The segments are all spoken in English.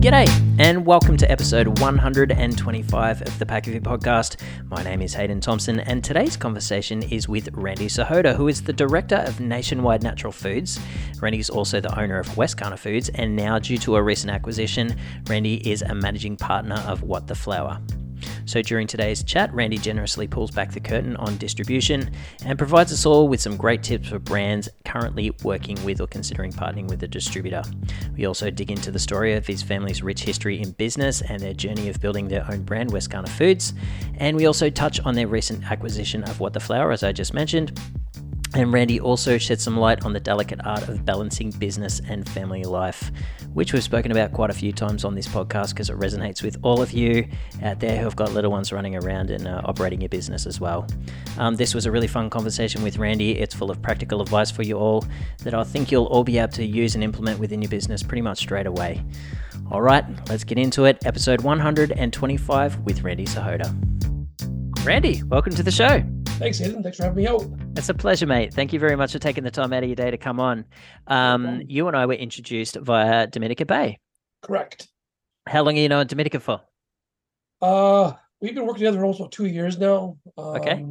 G'day, and welcome to episode 125 of the It podcast. My name is Hayden Thompson, and today's conversation is with Randy Sihota, who is the director of Nationwide Natural Foods. Randy is also the owner of Wescana Foods, and now, due to a recent acquisition, Randy is a managing partner of What The Flour. So during today's chat, Randy generously pulls back the curtain on distribution and provides us all with some great tips for brands currently working with or considering partnering with a distributor. We also dig into the story of his family's rich history in business and their journey of building their own brand, Wescana Foods. And we also touch on their recent acquisition of What The Flour, as I just mentioned, and Randy also shed some light on the delicate art of balancing business and family life, which we've spoken about quite a few times on this podcast because it resonates with all of you out there who have got little ones running around and uh, operating your business as well. Um, this was a really fun conversation with Randy. It's full of practical advice for you all that I think you'll all be able to use and implement within your business pretty much straight away. All right, let's get into it. Episode 125 with Randy Sihota. Randy, welcome to the show. Thanks, Hayden. Thanks for having me out. It's a pleasure, mate. Thank you very much for taking the time out of your day to come on. Um, you and I were introduced via Dominica Bay. Correct. How long are you known Dominica for? Uh, we've been working together almost about two years now. Um, okay.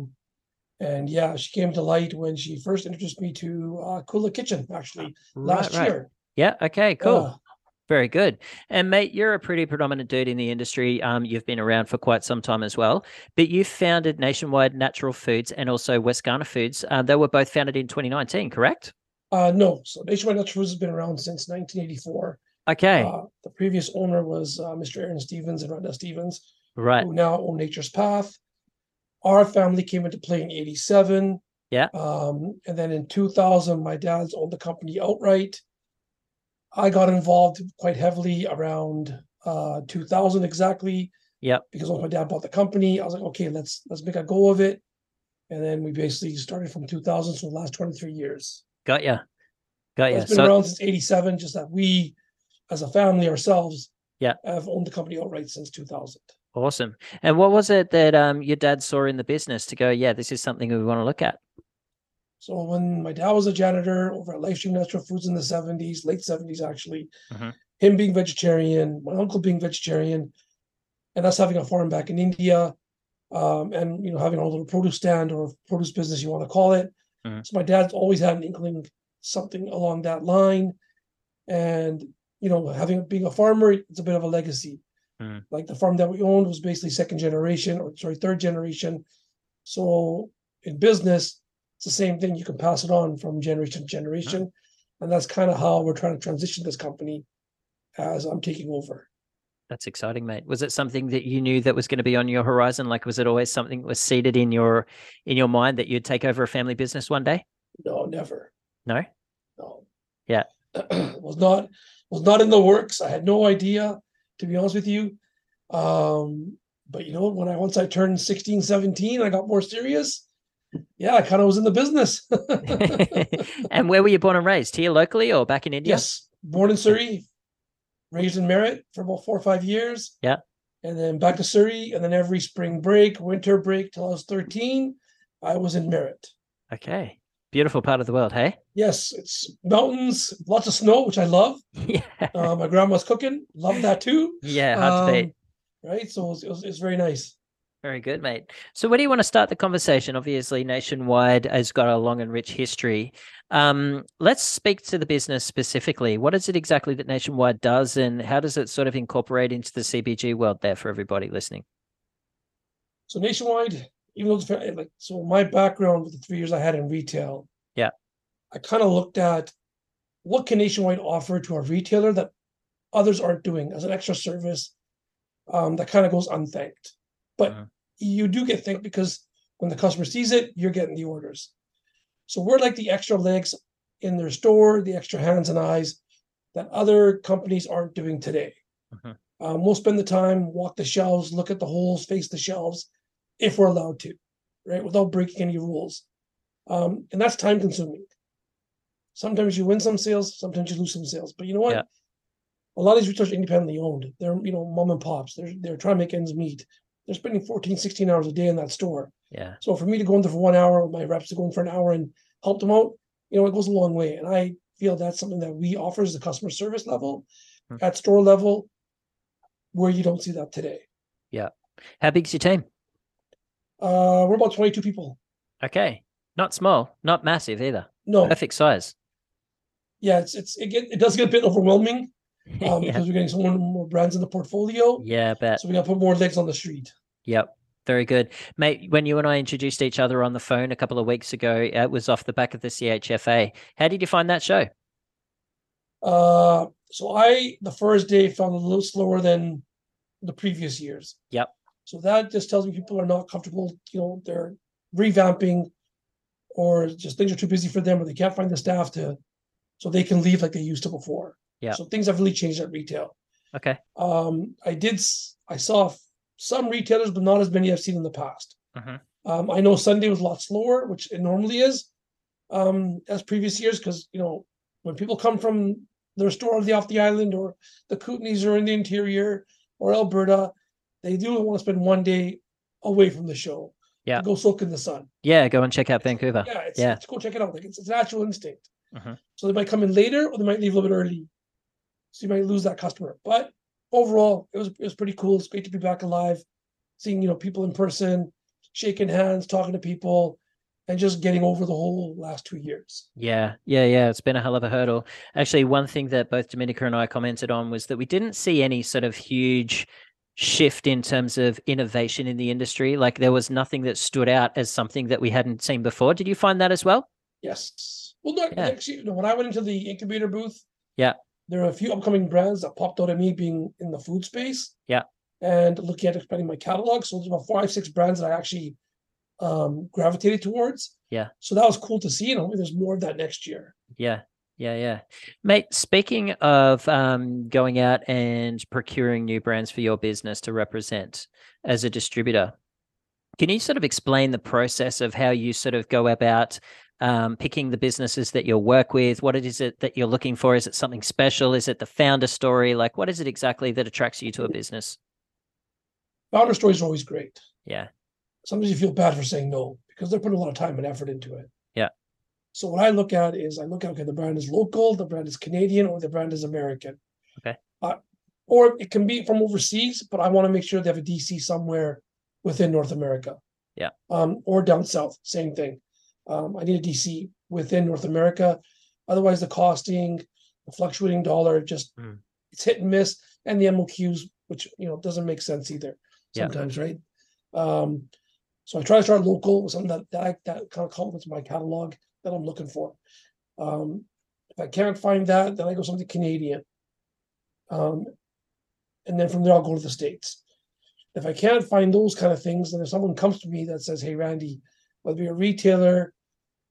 And yeah, she came to light when she first introduced me to uh, Kula Kitchen, actually, right, last right. year. Yeah. Okay. Cool. Very good. And mate, you're a pretty predominant dude in the industry. Um, you've been around for quite some time as well. But you founded Nationwide Natural Foods and also Westkana Foods. Uh, they were both founded in 2019, correct? uh, no, so Nationwide Natural Foods has been around since 1984. Okay. Uh, the previous owner was uh, Mr. Arran Stephens and Ratana Stephens, right. who now own Nature's Path. Our family came into play in 87. Yeah. Um, and then in 2000, my dad's owned the company outright. I got involved quite heavily around uh 2000 exactly. Yeah. Because once my dad bought the company, I was like, okay, let's let's make a go of it. And then we basically started from 2000, so the last 23 years. Got ya. Got ya. It's been So, around since 87, just that we, as a family ourselves, Yeah. have owned the company outright since 2000. awesome. And what was it that um, your dad saw in the business to go, yeah, this is something we want to look at? So when my dad was a janitor over at Lifestream Natural Foods in the 70s, late 70s actually, Mhm. him being vegetarian, my uncle being vegetarian, and us having a farm back in India, um, and you know, having our little produce stand or produce business you want to call it. Mhm. So my dad's always had an inkling something along that line. And you know, having being a farmer, it's a bit of a legacy. Mhm. Like the farm that we owned was basically second generation, or sorry, third generation. So in business, it's the same thing. You can pass it on from generation to generation. And that's kind of how we're trying to transition this company as I'm taking over. That's exciting, mate. Was it something that you knew that was going to be on your horizon? Like, was it always something that was seated in your in your mind that you'd take over a family business one day? No, never. No. No. Yeah. was not was not in the works. I had no idea, to be honest with you. Um, but you know, when I once I turned 16, 17, I got more serious. Yeah, I kind of was in the business. and where were you born and raised? Here locally or back in India? Yes, born in Surrey, raised in Merritt for about four or five years. Yeah. And then back to Surrey, and then every spring break, winter break till I was 13, I was in Merritt. Okay. Beautiful part of the world, hey? Yes, it's mountains, lots of snow, which I love. yeah. Uh, my grandma's cooking, love that too. yeah, hard to beat. Um, Right, so it was, it was, it's very nice. Very good, mate. So, where do you want to start the conversation? Obviously, Nationwide has got a long and rich history. Um, let's speak to the business specifically. What is it exactly that Nationwide does, and how does it sort of incorporate into the CPG world there for everybody listening? So nationwide, even though it's like so, my background with the three years I had in retail, Yeah. I kind of looked at what can nationwide offer to a retailer that others aren't doing as an extra service um, that kind of goes unthanked. But Mhm. you do get thanked because when the customer sees it, you're getting the orders. So we're like the extra legs in their store, the extra hands and eyes that other companies aren't doing today. Mhm. Um, we'll spend the time, walk the shelves, look at the holes, face the shelves, if we're allowed to, right, without breaking any rules. Um, and that's time consuming. Sometimes you win some sales, sometimes you lose some sales. But you know what? Yeah. A lot of these retailers are independently owned. They're, you know, mom and pops. They're they're trying to make ends meet. They're spending 14, 16 hours a day in that store. Yeah. So for me to go in there for one hour, my reps to go in for an hour and help them out, you know, it goes a long way. And I feel that's something that we offer as a customer service level, Hmm. at store level, where you don't see that today. Yeah. How big's your team? Uh, we're about 22 people. Okay. Not small, not massive either. No, Perfect size. yeah, it's it's it, get, it does get a bit overwhelming um, yeah. because we're getting some more, more brands in the portfolio. yeah, bet. So we got to put more legs on the street. Yep. Very good. Mate, when you and I introduced each other on the phone a couple of weeks ago, it was off the back of the CHFA. How did you find that show? Uh, so I the first day found a little slower than the previous years. Yep. So that just tells me people are not comfortable. You know, they're revamping, or just things are too busy for them, or they can't find the staff to, so they can leave like they used to before. Yeah. So things have really changed at retail. Okay. Um, I did. I saw some retailers, but not as many I've seen in the past. Mhm. Um, I know Sunday was a lot slower, which it normally is, um, as previous years, because you know when people come from their store on the off the island or the Kootenays or in the interior or Alberta, they do want to spend one day away from the show. Yeah. go soak in the sun. Yeah, go and check out Vancouver. Yeah, it's, Yeah. it's go check it out. Like it's, it's natural instinct. Mhm. So they might come in later or they might leave a little bit early. So you might lose that customer. But overall, it was it was pretty cool. It's great to be back alive, seeing you know people in person, shaking hands, talking to people, and just getting over the whole last two years. Yeah, yeah, yeah. It's been a hell of a hurdle. Actually, one thing that both Dominica and I commented on was that we didn't see any sort of huge shift in terms of innovation in the industry. Like there was nothing that stood out as something that we hadn't seen before. Did you find that as well? Yes. Well, no, Yeah. actually, you know, when I went into the incubator booth, Yeah. There are a few upcoming brands that popped out at me being in the food space. Yeah. And looking at expanding my catalog. So there's about five, six brands that I actually um gravitated towards. Yeah. So that was cool to see. And hopefully there's more of that next year. Yeah, yeah, yeah. Mate, speaking of um, going out and procuring new brands for your business to represent as a distributor, can you sort of explain the process of how you sort of go about um, picking the businesses that you'll work with? What is it that you're looking for? Is it something special? Is it the founder story? Like, what is it exactly that attracts you to a business? Founder stories are always great. Yeah, Sometimes you feel bad for saying no because they're putting a lot of time and effort into it. Yeah. So what I look at is I look at okay, the brand is local, the brand is Canadian, or the brand is American. Okay. Uh, or it can be from overseas, but I want to make sure they have a DC somewhere within North America. Yeah. Um, or down south, same thing. Um, I need a DC within North America. Otherwise, the costing, the fluctuating dollar, just Mm. it's hit and miss, and the MOQs, which you know doesn't make sense either Yeah. sometimes, right? Um, so I try to start local with something that that, I, that kind of complements my catalog that I'm looking for. Um, if I can't find that, then I go something Canadian. Um, and then from there I'll go to the states. If I can't find those kind of things, then if someone comes to me that says, "Hey, Randy," whether you're a retailer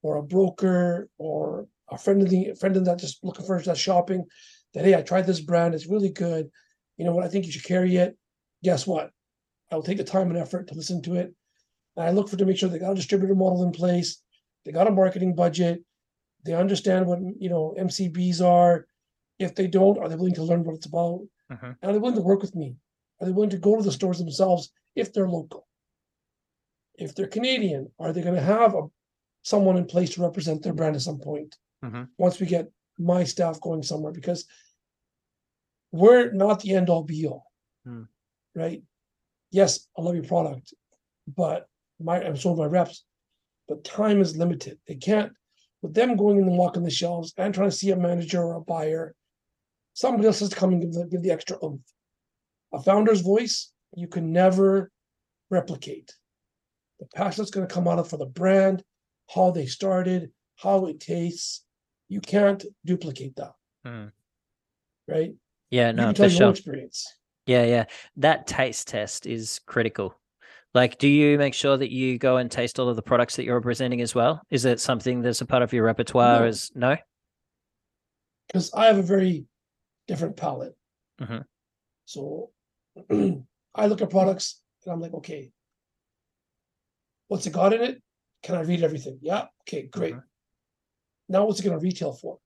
or a broker or a friend of the friend of that just looking for that shopping, that hey, I tried this brand, it's really good. You know what? I think you should carry it. Guess what? I will take the time and effort to listen to it. And I look for to make sure they got a distributor model in place, they got a marketing budget, they understand what you know MCBs are. If they don't, are they willing to learn what it's about? Mhm. Are they willing to work with me? Are they willing to go to the stores themselves if they're local? If they're Canadian, are they going to have a, someone in place to represent their brand at some point? Mhm. Once we get my staff going somewhere, because we're not the end all be all, Hmm. right? Yes, I love your product, but my I'm so my reps, but time is limited. They can't with them going in and walking the shelves and trying to see a manager or a buyer. Somebody else has to come and give the give the extra oomph. A founder's voice you can never replicate. The passion that's going to come out of for the brand, how they started, how it tastes, you can't duplicate that, Mm. right? yeah, you no, can for sure. experience. Yeah, yeah. That taste test is critical. Like, do you make sure that you go and taste all of the products that you're presenting as well? Is it something that's a part of your repertoire? No. As no? because I have a very different palate. Mhm. So I look at products and I'm like, okay, what's it got in it? Can I read everything? Yeah. Okay, great. Mhm. Now what's it going to retail for?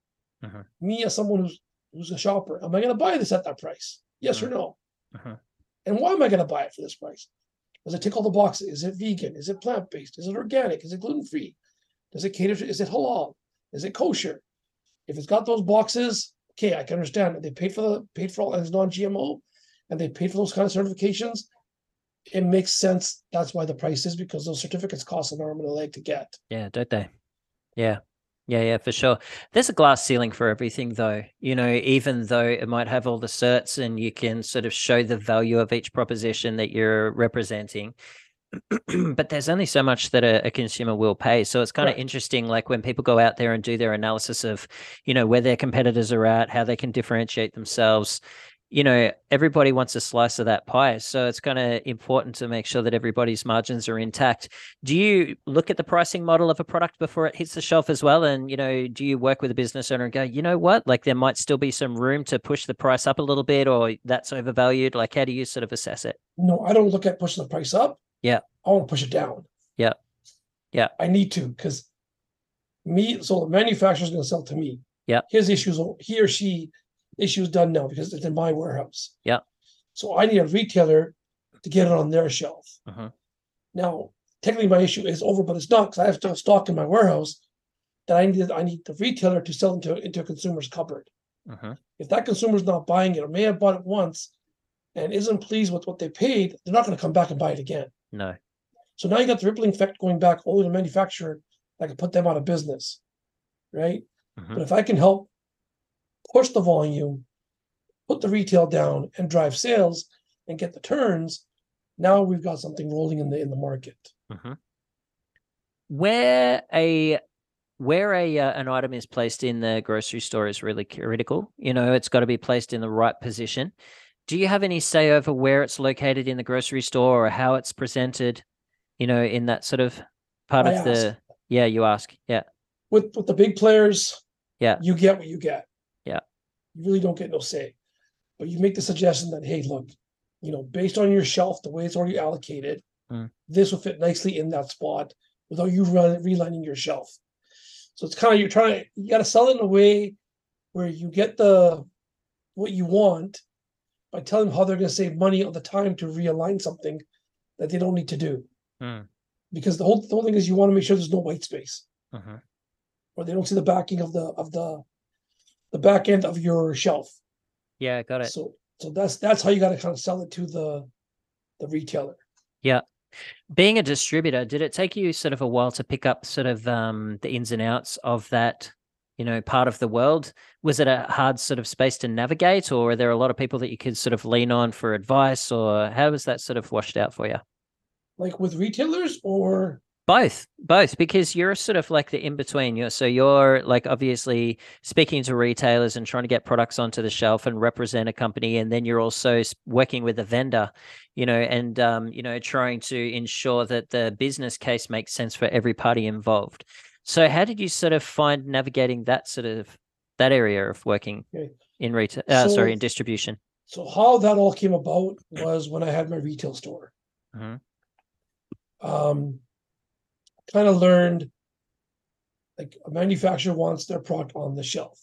Mhm. Me as someone who's who's a shopper, am I going to buy this at that price? Yes or no? Mhm. And why am I going to buy it for this price? Does it tick all the boxes? Is it vegan? Is it plant based? Is it organic? Is it gluten free? Does it cater to? Is it halal? Is it kosher? If it's got those boxes, okay, I can understand they paid for the paid for all and it's non-GMO, and they paid for those kind of certifications, it makes sense. That's why the price is because those certificates cost an arm and a leg to get. Yeah, don't they? Yeah. Yeah, yeah, for sure. There's a glass ceiling for everything, though. You know, even though it might have all the certs and you can sort of show the value of each proposition that you're representing, but there's only so much that a, a consumer will pay. So it's kind of Right. interesting, like when people go out there and do their analysis of, you know, where their competitors are at, how they can differentiate themselves. You know, everybody wants a slice of that pie. So it's kind of important to make sure that everybody's margins are intact. Do you look at the pricing model of a product before it hits the shelf as well? And, you know, do you work with a business owner and go, you know what, like there might still be some room to push the price up a little bit or that's overvalued? Like, how do you sort of assess it? No, I don't look at pushing the price up. Yeah. I want to push it down. Yeah. Yeah. I need to because me, so the manufacturer's going to sell to me. Yeah. His issues, he or she issues done now because it's in my warehouse. Yeah. So I need a retailer to get it on their shelf. Mhm. Now, technically, my issue is over, but it's not because I have still stock in my warehouse that I need. I need the retailer to sell into into a consumer's cupboard. Mhm. If that consumer's not buying it or may have bought it once and isn't pleased with what they paid, they're not going to come back and buy it again. No. So now you got the rippling effect going back all the way to the manufacturer that could put them out of business, right? Mhm. But if I can help push the volume, put the retail down, and drive sales and get the turns, now we've got something rolling in the in the market. Mhm. Where a where a uh, an item is placed in the grocery store is really critical. You know, it's got to be placed in the right position. Do you have any say over where it's located in the grocery store or how it's presented? You know, in that sort of part I of the yeah, you ask. Yeah. With with the big players, Yeah. you get what you get. You really don't get no say. But you make the suggestion that, hey, look, you know, based on your shelf, the way it's already allocated, Mm. this will fit nicely in that spot without you run, relining your shelf. So it's kind of you're trying you got to sell it in a way where you get the what you want by telling them how they're going to save money on the time to realign something that they don't need to do. Mm. Because the whole the whole thing is you want to make sure there's no white space Mhm. or they don't see the backing of the of the the back end of your shelf. Yeah, got it. So so that's that's how you got to kind of sell it to the the retailer. Yeah. Being a distributor, did it take you sort of a while to pick up sort of um, the ins and outs of that, you know, part of the world? Was it a hard sort of space to navigate, or are there a lot of people that you could sort of lean on for advice, or how was that sort of washed out for you? Like with retailers or Both, both, because you're sort of like the in between. You're so you're like obviously speaking to retailers and trying to get products onto the shelf and represent a company, and then you're also working with a vendor, you know, and um, you know, trying to ensure that the business case makes sense for every party involved. So, how did you sort of find navigating that sort of that area of working Okay. in retail? Uh, sorry, in distribution. so how that all came about was when I had my retail store. Mhm. Um kind of learned like a manufacturer wants their product on the shelf.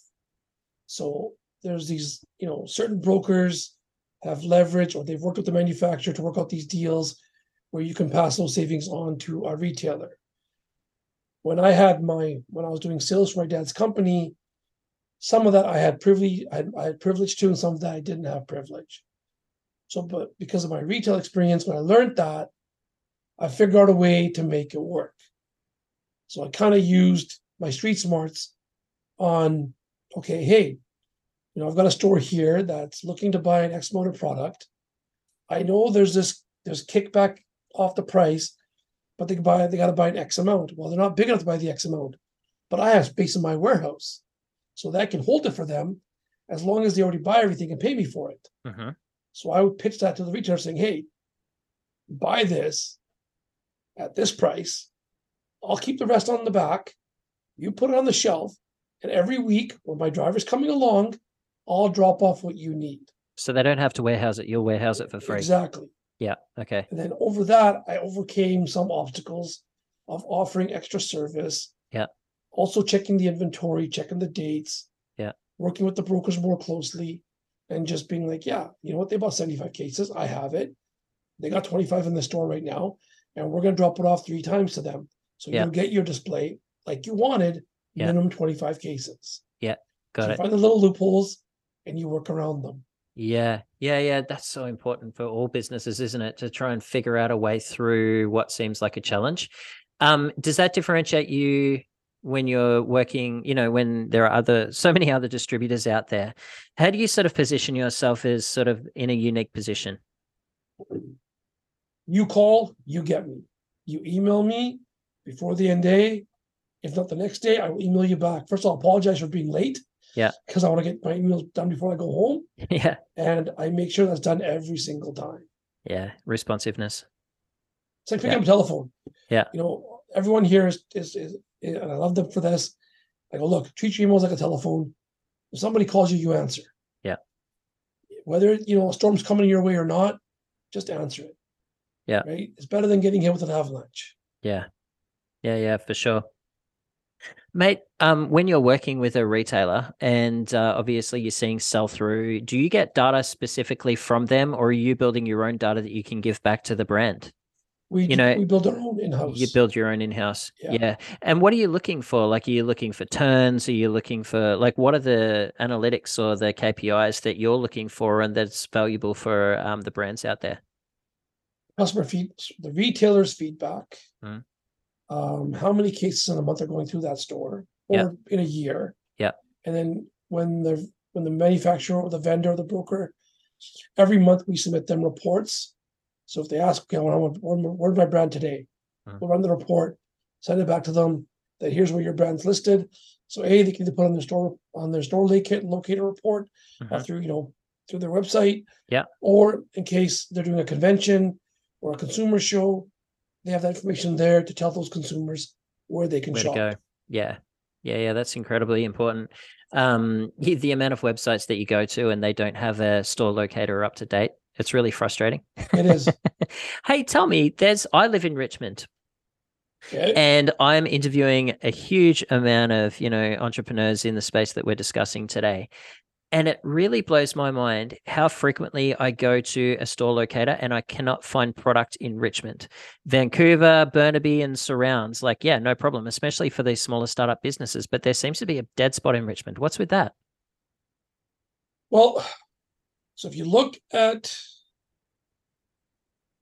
So there's these, you know, certain brokers have leverage or they've worked with the manufacturer to work out these deals where you can pass those savings on to a retailer. When I had my when I was doing sales for my dad's company, some of that I had privilege I had, I had privilege to, and some of that I didn't have privilege. So, but because of my retail experience, when I learned that, I figured out a way to make it work. So I kind of used my street smarts on, okay, hey, you know, I've got a store here that's looking to buy an X amount of product. I know there's this there's kickback off the price, but they can buy they got to buy an X amount. Well, they're not big enough to buy the X amount, but I have space in my warehouse, so that can hold it for them as long as they already buy everything and pay me for it. Mhm. So I would pitch that to the retailer saying, hey, buy this at this price. I'll keep the rest on the back. You put it on the shelf. And every week when my driver's coming along, I'll drop off what you need. So they don't have to warehouse it; you'll warehouse it for free. Exactly. Yeah. Okay. And then over that, I overcame some obstacles of offering extra service. Yeah. Also checking the inventory, checking the dates. Yeah. Working with the brokers more closely and just being like, yeah, you know what? They bought 75 cases. I have it. They got 25 in the store right now. And we're going to drop it off three times to them. So Yeah. you'll get your display like you wanted, Yeah. minimum 25 cases. Yeah, got so you it. find the little loopholes and you work around them. Yeah, yeah, yeah. That's so important for all businesses, isn't it? To try and figure out a way through what seems like a challenge. Um, does that differentiate you when you're working, you know, when there are other so many other distributors out there? How do you sort of position yourself as sort of in a unique position? You call, you get me. You email me before the end day. If not the next day, I will email you back. First of all, apologize for being late. Yeah. Because I want to get my emails done before I go home. yeah, And I make sure that's done every single time. yeah. Responsiveness. It's like picking Yeah. up a telephone. Yeah. You know, everyone here is, is, is, and I love them for this. I go, look, treat your emails like a telephone. If somebody calls you, you answer. Yeah. Whether, you know, a storm's coming your way or not, just answer it. Yeah. Right? It's better than getting hit with an avalanche. Yeah. Yeah, yeah, for sure. Mate, um, when you're working with a retailer and uh, obviously you're seeing sell through, do you get data specifically from them or are you building your own data that you can give back to the brand? We, You know, we build our own in-house. You build your own in house. Yeah. Yeah. And what are you looking for? Like, are you looking for turns? Are you looking for, like, what are the analytics or the KPIs that you're looking for and that's valuable for um, the brands out there? customer feed, the retailer's feedback. Mm. Um, how many cases in a month are going through that store or Yeah. in a year? Yeah. And then when the when the manufacturer or the vendor or the broker, every month we submit them reports. So if they ask, okay, I want, where's my- brand today? Mm. We'll run the report, send it back to them. That here's where your brand's listed. So a they can either put on their store on their store locator locator report or Mhm. through you know through their website. Yeah. Or in case they're doing a convention or a consumer show, they have that information there to tell those consumers where they can Where shop. to go. Yeah. Yeah. Yeah. That's incredibly important. Um, the, the amount of websites that you go to and they don't have a store locator up to date, it's really frustrating. It is. Hey, tell me, there's, I live in Richmond. Okay. and I'm interviewing a huge amount of, you know, entrepreneurs in the space that we're discussing today. And it really blows my mind how frequently I go to a store locator and I cannot find product in Richmond, Vancouver, Burnaby, and surrounds. Like, yeah, no problem, especially for these smaller startup businesses. But there seems to be a dead spot in Richmond. What's with that? Well, so if you look at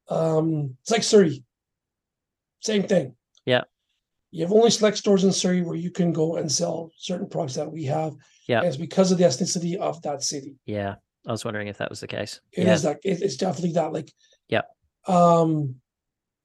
um it's like Surrey. Same thing. You have only select stores in Surrey where you can go and sell certain products that we have. Yeah. And it's because of the ethnicity of that city. Yeah, I was wondering if that was the case. It is yeah. that it- it's definitely that like Yeah. um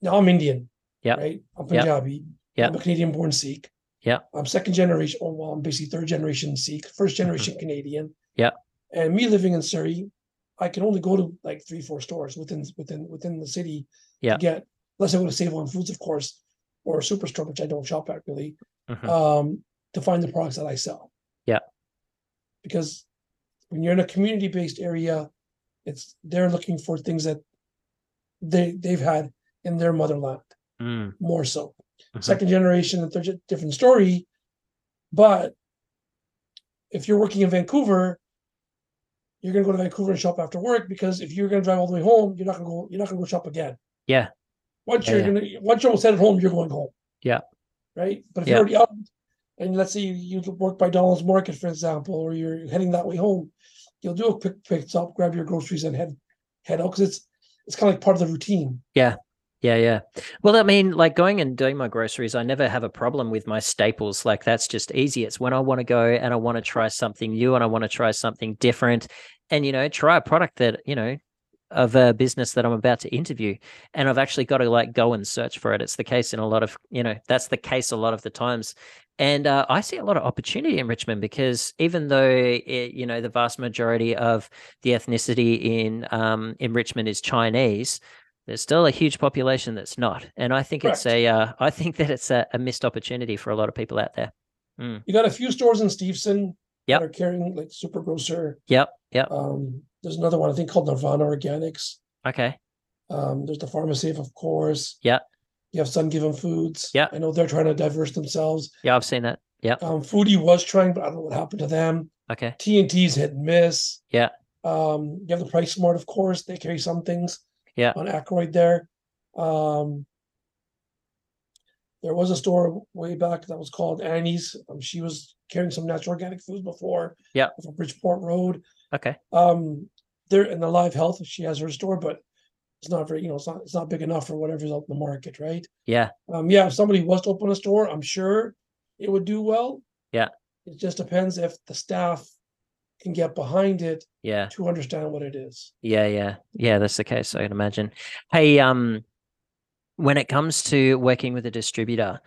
now I'm Indian. Yeah. Right. I'm Punjabi. Yeah. I'm a Canadian born Sikh. Yeah. I'm second generation, oh well, I'm basically third generation Sikh, first generation Canadian. Mm-hmm. Yeah. And me living in Surrey, I can only go to like three, four stores within within within the city Yeah. to get unless I go to Save On Foods, of course, or a superstore, which I don't shop at really, Mhm. um, to find the products that I sell. Yeah. Because when you're in a community-based area, it's they're looking for things that they they've had in their motherland Mm, more so. mhm. Second generation, they're just different story. But if you're working in Vancouver, you're gonna go to Vancouver and shop after work because if you're gonna drive all the way home, you're not gonna go. You're not gonna go shop again. Yeah. Once you're gonna, once you're almost headed home, you're going home. Yeah. Right. But if Yeah. you're already out, and let's say you, you work by Donald's Market, for example, or you're heading that way home, you'll do a quick pick stop, grab your groceries, and head head out because it's it's kind of like part of the routine. Yeah. Yeah, yeah. Well, I mean, like going and doing my groceries, I never have a problem with my staples. Like that's just easy. It's when I want to go and I want to try something new and I want to try something different and, you know, try a product that, you know, of a business that I'm about to interview. And I've actually got to like go and search for it. It's the case in a lot of, you know, that's the case a lot of the times. And uh, I see a lot of opportunity in Richmond because even though it, you know the vast majority of the ethnicity in um, in Richmond is Chinese, there's still a huge population that's not, and I think it's Correct. a uh, I think that it's a, a missed opportunity for a lot of people out there. Mm. You got a few stores in Steveston Yep. that are carrying like Super Grocer. Yep, yep. Um, there's another one I think called Nirvana Organics. Okay. Um, there's the Pharmasave, of course. Yeah. You have Sungiven Foods. Yeah. I know they're trying to diverse themselves. Yeah, I've seen that. Yep. Um, Foodie was trying, but I don't know what happened to them. Okay. T&T's hit and miss. Yeah. Um, you have the Price Smart, of course. They carry some things. Yeah. On Ackroyd there. Um, there was a store way back that was called Annie's. Um, she was carrying some natural organic foods before. Yeah. Off of Bridgeport Road. Okay. Um, there in the live health, she has her store, but it's not very, you know, it's not, it's not big enough for whatever's out in the market, right? Yeah. Um, yeah, if somebody was to open a store, I'm sure it would do well. Yeah. It just depends if the staff can get behind it Yeah. to understand what it is. Yeah, yeah, yeah. That's the case. I can imagine. Hey, um, when it comes to working with a distributor,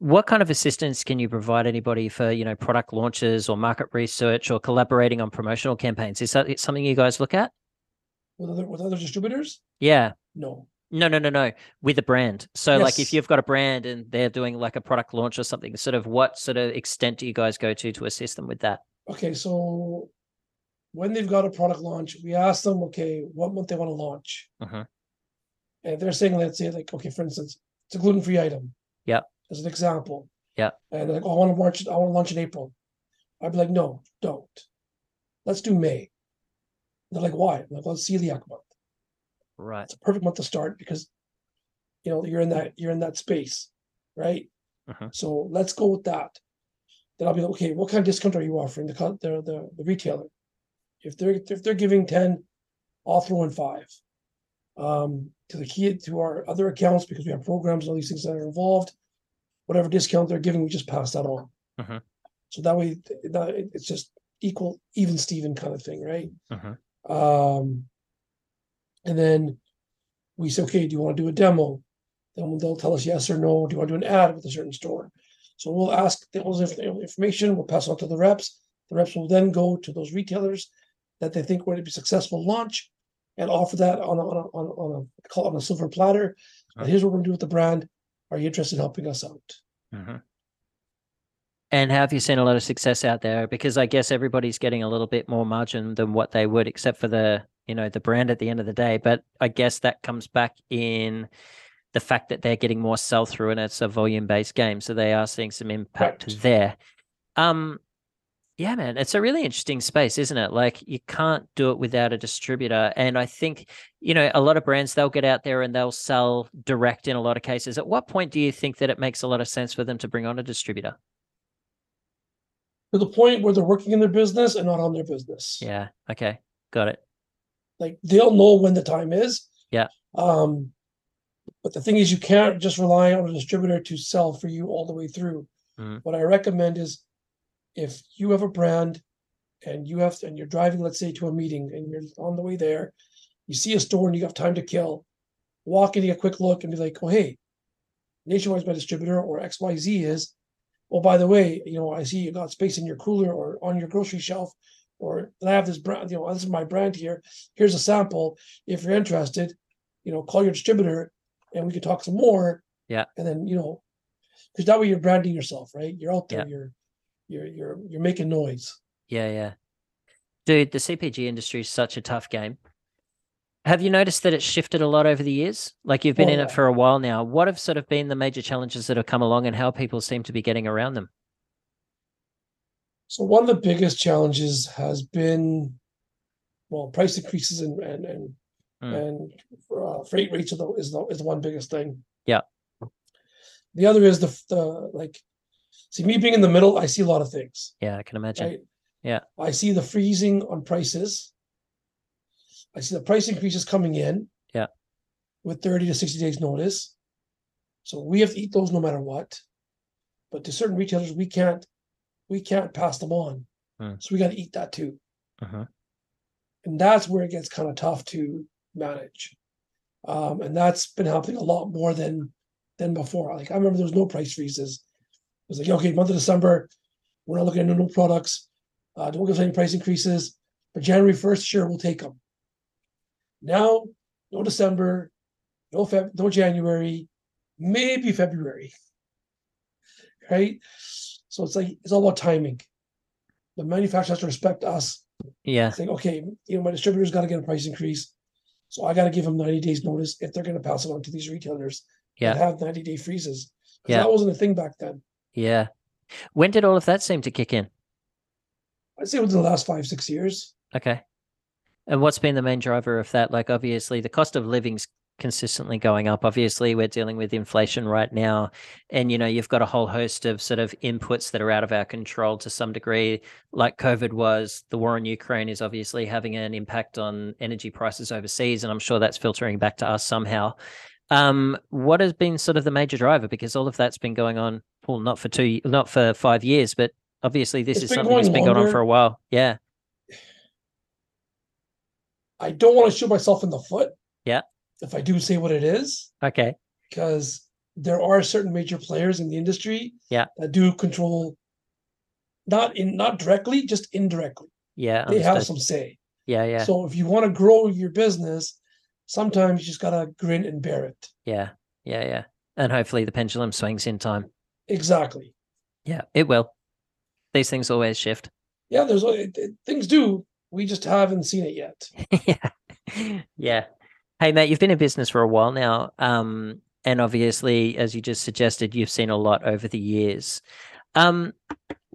what kind of assistance can you provide anybody for you know product launches or market research or collaborating on promotional campaigns? Is that something you guys look at? With other with other distributors? Yeah. No. No, no, no, no. With a brand. So, like, if you've got a brand and they're doing like a product launch or something, sort of what sort of extent do you guys go to to assist them with that? Okay, so when they've got a product launch, we ask them, okay, what month they want to launch. Mhm. And they're saying, let's say, like, okay, for instance, it's a gluten-free item. Yep. As an example. Yeah. And they're like, oh, I want to launch I want to launch in April. I'd be like, no, don't. Let's do May. They're like, why? I'm like, well, it's celiac month. Right. It's a perfect month to start because you know you're in that you're in that space, right? Mhm. So let's go with that. Then I'll be like, okay, what kind of discount are you offering the the the, the retailer? If they're if they're giving ten, I'll throw in five. Um, to the key to our other accounts because we have programs and all these things that are involved. Whatever discount they're giving, we just pass that on. Mhm. So that way, that it's just equal, even Steven kind of thing, right? Mhm. Um, and then we say, okay, do you want to do a demo? Then they'll tell us yes or no. Do you want to do an ad with a certain store? So we'll ask those inf- information. We'll pass on to the reps. The reps will then go to those retailers that they think would be successful launch, and offer that on a, on a, on a, on a call on a silver platter. And here's what we're gonna do with the brand. Are you interested in helping us out? Mhm. And have you seen a lot of success out there? Because I guess everybody's getting a little bit more margin than what they would, except for the you know the brand at the end of the day. But I guess that comes back in the fact that they're getting more sell through and it's a volume based game, so they are seeing some impact Correct. there. Um, yeah, man, it's a really interesting space, isn't it? Like you can't do it without a distributor, and I think you know a lot of brands they'll get out there and they'll sell direct in a lot of cases. At what point do you think that it makes a lot of sense for them to bring on a distributor? To the point where they're working in their business and not on their business. Yeah. Okay. Got it. like they'll know when the time is. Yeah. Um, but the thing is, you can't just rely on a distributor to sell for you all the way through. Mhm. What I recommend is, if you have a brand, and you have and you're driving, let's say, to a meeting, and you're on the way there, you see a store and you have time to kill, walk in, take a quick look, and be like, "Oh, hey, Nationwide's my distributor, or X Y Z is." Well, by the way, you know, I see you got space in your cooler or on your grocery shelf, or I have this brand. You know, this is my brand here here's a sample. If you're interested, you know, call your distributor and we can talk some more. Yeah. And then, you know, because that way you're branding yourself, right? You're out there, Yeah. you're you're you're you're making noise. Yeah. Yeah. Dude, the CPG industry is such a tough game. Have you noticed that it's shifted a lot over the years? Like you've been Oh, in it for a while now. What have sort of been the major challenges that have come along and how people seem to be getting around them? So one of the biggest challenges has been well, price increases and and and Mm. and uh, freight rates are the, is the is the one biggest thing. Yeah. The other is the the like see me being in the middle, I see a lot of things. Yeah, I can imagine. Right. Yeah. I see the freezing on prices. I see the price increases coming in. Yeah. With 30 to 60 days notice. So we have to eat those no matter what. But to certain retailers, we can't we can't pass them on. Hmm. So we got to eat that too. Mhm. And that's where it gets kind of tough to manage. Um, and that's been happening a lot more than than before. Like I remember there was no price freezes. Was like, okay, month of December, we're not looking at new products. Uh, don't give us any price increases. But January 1st, sure, we'll take them. Now, no December, no Feb, no January, maybe February. Right? So it's like it's all about timing. The manufacturer has to respect us. Yeah. Saying, okay, you know, my distributor's got to get a price increase. So I got to give them 90 days notice if they're going to pass it on to these retailers Yeah. have 90 day freezes. Yeah. That wasn't a thing back then. Yeah. When did all of that seem to kick in? I'd say within the last five, six years. Okay. And what's been the main driver of that? Like, obviously, the cost of living's consistently going up. Obviously, we're dealing with inflation right now. And, you know, you've got a whole host of sort of inputs that are out of our control to some degree, like COVID was. The war in Ukraine is obviously having an impact on energy prices overseas. And I'm sure that's filtering back to us somehow. Um, what has been sort of the major driver? Because all of that's been going on, well, not for two, not for five years, but obviously this It's is something that's been going on for a while. Yeah. I don't want to shoot myself in the foot. Yeah. If I do say what it is, Okay. because there are certain major players in the industry Yeah. that do control not in not directly, just indirectly. Yeah. They have some say. Yeah. Yeah. So if you want to grow your business, sometimes you just gotta grin and bear it. yeah. Yeah. Yeah. And hopefully the pendulum swings in time. Exactly. Yeah. It will. These things always shift. Yeah, there's things do. We just haven't seen it yet. yeah. Yeah. Hey, mate, you've been in business for a while now. Um, and obviously, as you just suggested, you've seen a lot over the years. Um,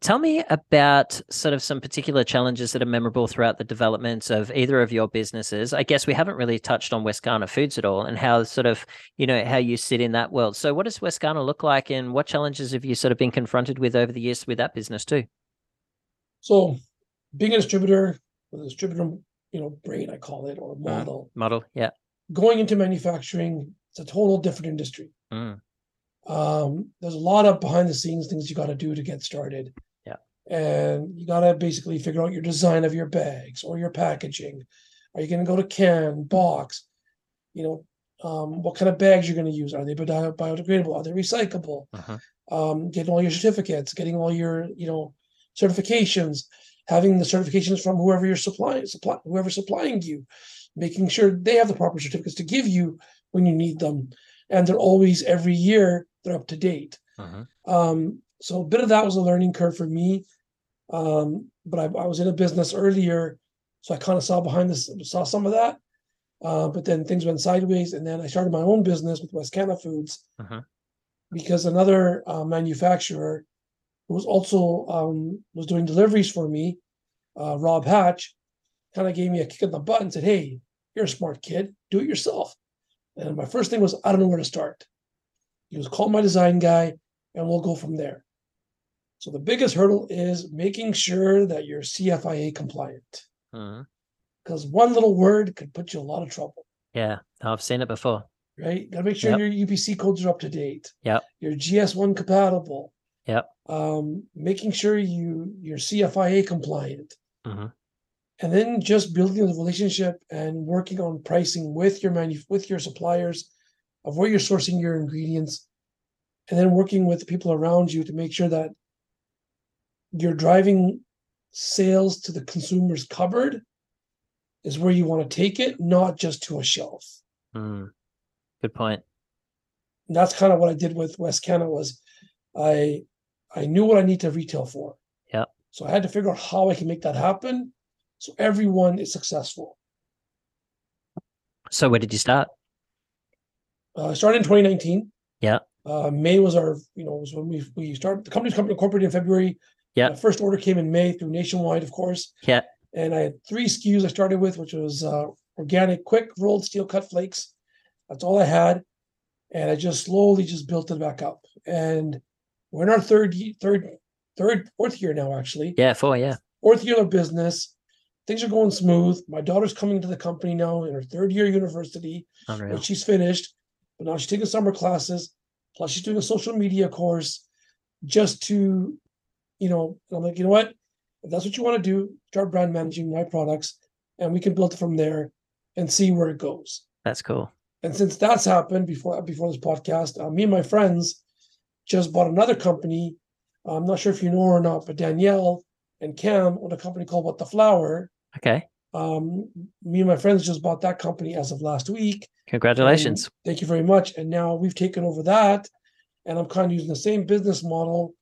tell me about sort of some particular challenges that are memorable throughout the development of either of your businesses. I guess we haven't really touched on Wescana Foods at all and how sort of, you know, how you sit in that world. So what does Wescana look like and what challenges have you sort of been confronted with over the years with that business too? So being a distributor with a distributor, you know, brain I call it or Mm. model, Model. Yeah. going into manufacturing, it's a total different industry. Mm. Um, there's a lot of behind the scenes things you got to do to get started. And you got to basically figure out your design of your bags or your packaging. Are you going to go to can, box? You know, um, what kind of bags you're going to use? Are they bio- biodegradable? Are they recyclable? Mhm. Um, getting all your certificates, getting all your, you know, certifications, having the certifications from whoever you're supplying, supply, whoever's supplying you, making sure they have the proper certificates to give you when you need them and they're always every year they're up to date. Mhm. Um, so a bit of that was a learning curve for me. Um, but I, I was in a business earlier, so I kind of saw behind this, saw some of that. Uh, but then things went sideways, and then I started my own business with Wescana Foods Mhm. because another uh, manufacturer who was also um, was doing deliveries for me, uh, Rob Hatch, kind of gave me a kick in the butt and said, "Hey, you're a smart kid, do it yourself." And my first thing was, I don't know where to start. He was call my design guy, and we'll go from there. So the biggest hurdle is making sure that you're CFIA compliant, because one little word could put you in a lot of trouble. Yeah. I've seen it before. Right? Got to make sure Yep. your UPC codes are up to date. Yep. Your GS1 compatible. Yeah. Um, making sure you you're CFIA compliant. Mhm. and then just building the relationship and working on pricing with your manu- with your suppliers of where you're sourcing your ingredients and then working with the people around you to make sure that you're driving sales to the consumer's cupboard is where you want to take it not just to a shelf Mm. Good point. and that's kind of what i did with Wescana was i i knew what i need to retail for Yeah. so i had to figure out how i can make that happen so everyone is successful So where did you start? Uh, started in 2019. Yeah. Uh, May was our, you know, was when we we started the company's company incorporated in February. Yeah. My first order came in May through Nationwide, of course. Yeah. And I had three SKUs I started with, which was uh, organic, quick rolled steel cut flakes. That's all I had, and I just slowly just built it back up. And we're in our third, third, third, fourth year now, actually Yeah, four. Yeah. fourth year of business. Things are going smooth. My daughter's coming to the company now in her third year university Unreal. which she's finished, but now she's taking summer classes. Plus, she's doing a social media course just to, you know, I'm like, you know what? If that's what you want to do, start brand managing my products, and we can build it from there and see where it goes. That's cool. And since that's happened before before this podcast, uh, me and my friends just bought another company. I'm not sure if you know or not, but Danielle and Cam own a company called What The Flour. Okay. Um, me and my friends just bought that company as of last week. Congratulations. and thank you very much. And now we've taken over that, and I'm kind of using the same business model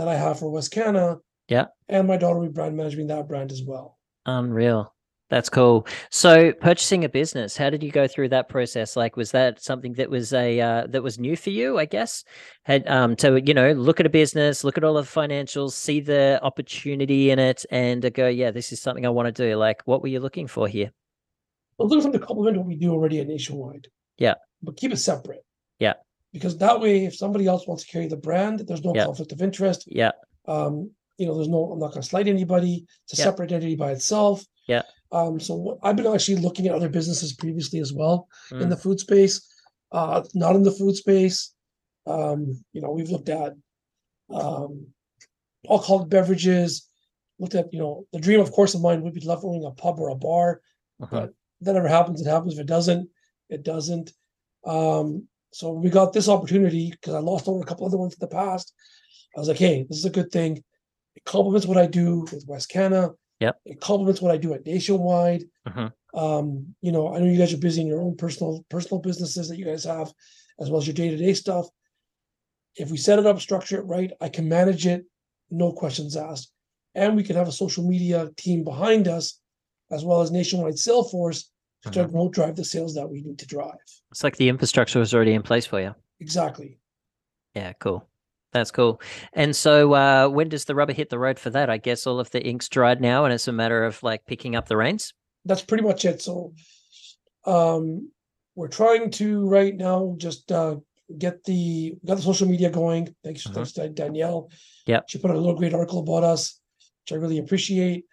that I have for Wescana. Yeah. And my daughter will be brand managing that brand as well. Unreal. That's cool. So, purchasing a business, how did you go through that process? Like, was that something that was a uh, that was new for you? I guess had um to you know look at a business, look at all of the financials, see the opportunity in it, and go, yeah, this is something I want to do. Like, what were you looking for here? A little something to complement what we do already at Nationwide. Yeah. But keep it separate. Yeah. Because that way, if somebody else wants to carry the brand, there's no Yeah. conflict of interest. Yeah. Um, you know, there's no, I'm not going to slight anybody. It's a Yeah. separate entity by itself. Yeah. Um, so what, I've been actually looking at other businesses previously as well in Mm. the food space, uh, not in the food space. Um, you know, we've looked at um, alcoholic beverages, looked at, you know, the dream, of course, of mine would be love owning a pub or a bar. Mhm. But that ever happens, it happens. If it doesn't, it doesn't. Um, so we got this opportunity because I lost over a couple other ones in the past. I was like, hey, this is a good thing. It complements what I do with Wescana. Yep. It complements what I do at Nationwide. Mhm. Um, you know, I know you guys are busy in your own personal personal businesses that you guys have, as well as your day to day stuff. If we set it up, structure it right, I can manage it, no questions asked, and we can have a social media team behind us, as well as nationwide sales force to Mhm. promote drive the sales that we need to drive. It's like the infrastructure was already in place for you. Exactly. Yeah, cool. That's cool. And so, uh, when does the rubber hit the road for that? I guess all of the ink's dried now, and it's a matter of like picking up the reins. That's pretty much it. So, um, we're trying to right now just uh, get the got the social media going. Thanks, Mhm. thanks to Danielle. Yeah, she put out a little great article about us, which I really appreciate.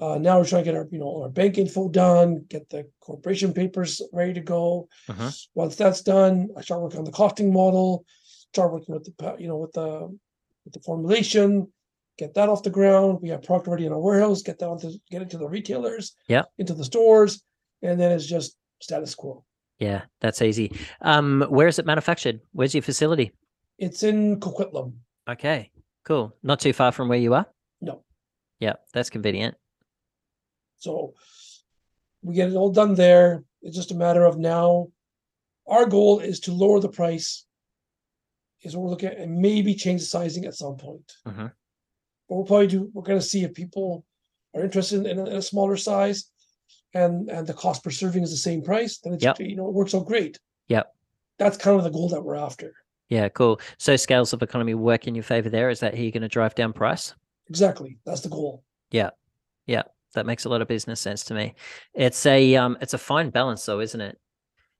Uh, now we're trying to get our you know our bank info done, get the corporation papers ready to go. Mhm. Once that's done, I start working on the costing model, start working with the you know with the with the formulation, get that off the ground. We have product ready in our warehouse, get that onto get it to the retailers, Yeah. into the stores, and then it's just status quo. Yeah, that's easy. Um, where is it manufactured? Where's your facility? It's in Coquitlam. Okay, cool. Not too far from where you are. No. Yeah, that's convenient. So we get it all done there. It's just a matter of now. Our goal is to lower the price. Is what we're looking at, and maybe change the sizing at some point. Mhm. But we'll probably do. We're going to see if people are interested in a, in a smaller size, and and the cost per serving is the same price. Then it's Yep. you know it works out great. Yep. That's kind of the goal that we're after. Yeah, cool. So scales of economy work in your favor there. Is that how you're going to drive down price? Exactly. That's the goal. That makes a lot of business sense to me. It's a um, it's a fine balance, though, isn't it?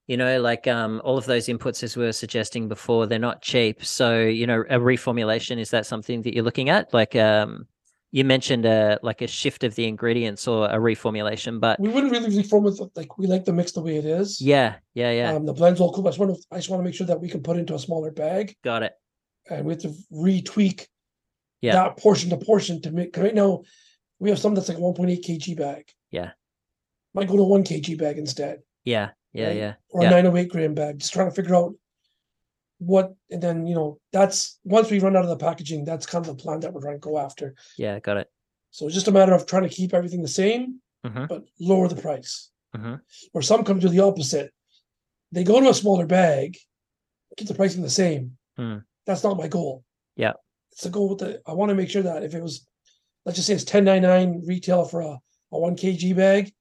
You know, like um, all of those inputs, as we were suggesting before, they're not cheap. So, you know, a reformulation is that something that you're looking at? Like, um, you mentioned a like a shift of the ingredients or a reformulation, but We wouldn't really reform it like we like the mix the way it is. yeah, yeah, yeah, Um, the blend's all cool. I just want to I just want to make sure that we can put it into a smaller bag. got it. and we have to retweak Yeah. that portion to portion to make right now we have some that's like a 1.8 kg bag. Yeah. Might go to one kg bag instead. Yeah, yeah, Right. yeah, Or Yeah. a 908 gram bag. Just trying to figure out what and then you know that's once we run out of the packaging, that's kind of the plan that we're trying to go after. yeah, got it. So it's just a matter of trying to keep everything the same, Mhm. but lower the price. Mhm. Or some come to the opposite. They go to a smaller bag, keep the pricing the same. Hmm. That's not my goal. Yeah. It's the goal with the I want to make sure that if it was let's just say it's 1099 retail for a, a one kg bag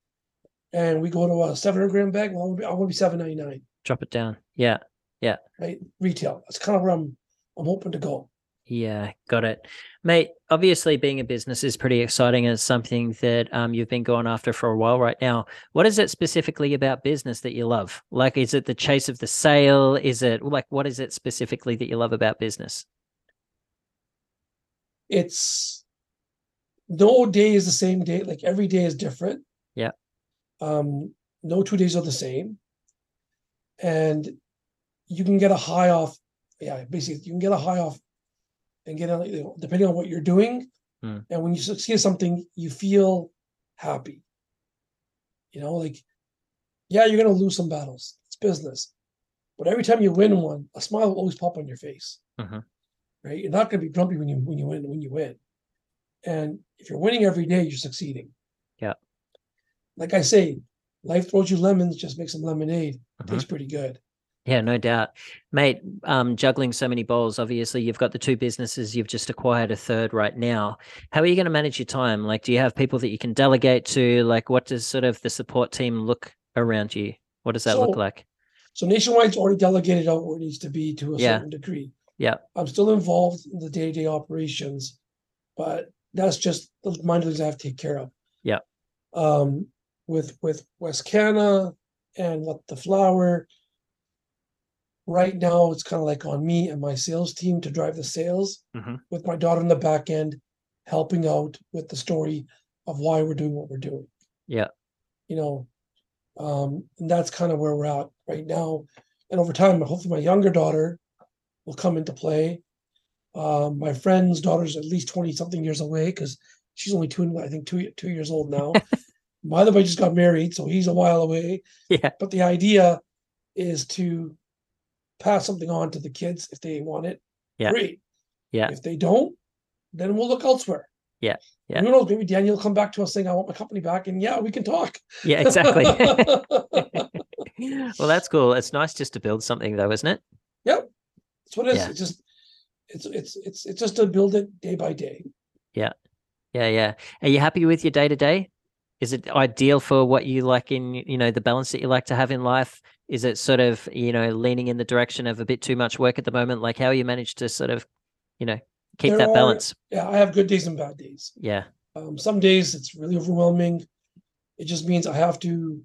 and we go to a 700 gram bag, well, I want to be, I want to be 799, Drop it down. Yeah, Yeah. right? Retail. That's kind of where I'm I'm hoping to go. Yeah, got it. Mate, obviously being a business is pretty exciting and it's something that um, you've been going after for a while right now. What is it specifically about business that you love? Like, is it the chase of the sale? Is it like, what is it specifically that you love about business? it's no day is the same day. Like every day is different. Yeah. um no two days are the same. And you can get a high off yeah basically you can get a high off and get a you know, depending on what you're doing. Hmm. and when you succeed at something you feel happy. You know like yeah you're going to lose some battles. It's business. But every time you win one a smile will always pop on your face. Mhm. right? You're not going to be grumpy when you when you win when you win, and if you're winning every day, you're succeeding. Yeah. Like I say, life throws you lemons, just make some lemonade. Mhm. Tastes pretty good. Yeah, no doubt. Mate, um, juggling so many balls, obviously you've got the two businesses, you've just acquired a third right now. How are you going to manage your time? Like, do you have people that you can delegate to? Like, what does sort of the support team look around you? What does that look like? So Nationwide's already delegated out where it needs to be to a Yeah. certain degree. Yeah. I'm still involved in the day-to-day operations, but that's just the minor things I have to take care of. Yeah. Um, with with Wescana and What The Flour. right now it's kind of like on me and my sales team to drive the sales Mhm. with my daughter in the back end helping out with the story of why we're doing what we're doing Yeah. you know um and that's kind of where we're at right now and over time hopefully my younger daughter will come into play um my friend's daughter's at least 20 something years away because she's only two i think two two years old now my other boy just got married so he's a while away Yeah. but the idea is to pass something on to the kids if they want it. Yeah. Great. Yeah. If they don't, then we'll look elsewhere. Yeah. Yeah. Who knows? Maybe Daniel will come back to us saying, "I want my company back," and yeah, we can talk. Yeah, exactly. well, that's cool. It's nice just to build something though, isn't it? Yep. That's what it is. Yeah. It's just, it's it's it's it's just to build it day by day. Yeah, yeah. Yeah. Are you happy with your day to day? Is it ideal for what you like in, you know, the balance that you like to have in life? Is it sort of, you know, leaning in the direction of a bit too much work at the moment? Like how you manage to sort of, you know, keep There that are- balance? Yeah, I have good days and bad days. Yeah. Um, some days it's really overwhelming. It just means I have to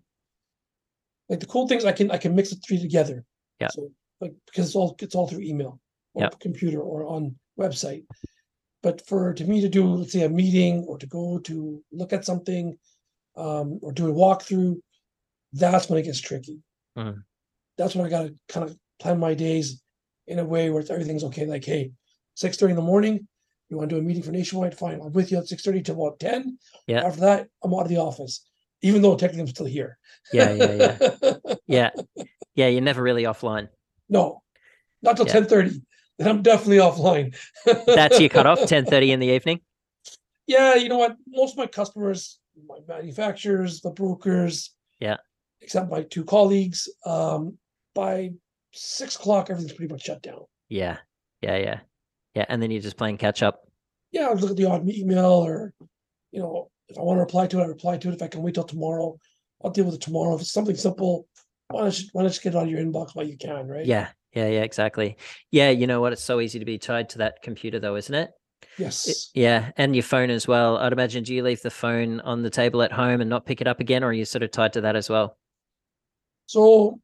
like the cool things I can I can mix the three together. Yeah. So like because it's all it's all through email or Yeah. computer or on website. But for to me to do let's say a meeting or to go to look at something um, or do a walkthrough, that's when it gets tricky. Mhm. That's when I gotta kind of plan my days in a way where everything's okay. Like, hey, six thirty in the morning, you want to do a meeting for Nationwide? Fine, I'm with you at six thirty to about ten. Yeah. After that, I'm out of the office, even though technically I'm still here. Yeah, yeah, yeah. Yeah. Yeah. You're never really offline. no, not till Yeah. ten thirty. Then I'm definitely offline. That's your cutoff, ten thirty in the evening. Yeah, you know what? Most of my customers, my manufacturers, the brokers, Yeah. except my two colleagues, um, by six o'clock, everything's pretty much shut down. Yeah. Yeah. Yeah. Yeah. And then you're just playing catch up. yeah, I'll look at the odd email or, you know, if I want to reply to it, I reply to it. If I can wait till tomorrow, I'll deal with it tomorrow. If it's something simple, why don't you, why don't you get it out of your inbox while you can, right? Yeah. Yeah. Yeah. Exactly. Yeah. You know what? It's so easy to be tied to that computer though, isn't it? Yes. Yeah, and your phone as well. I'd imagine. Do you leave the phone on the table at home and not pick it up again, or are you sort of tied to that as well? So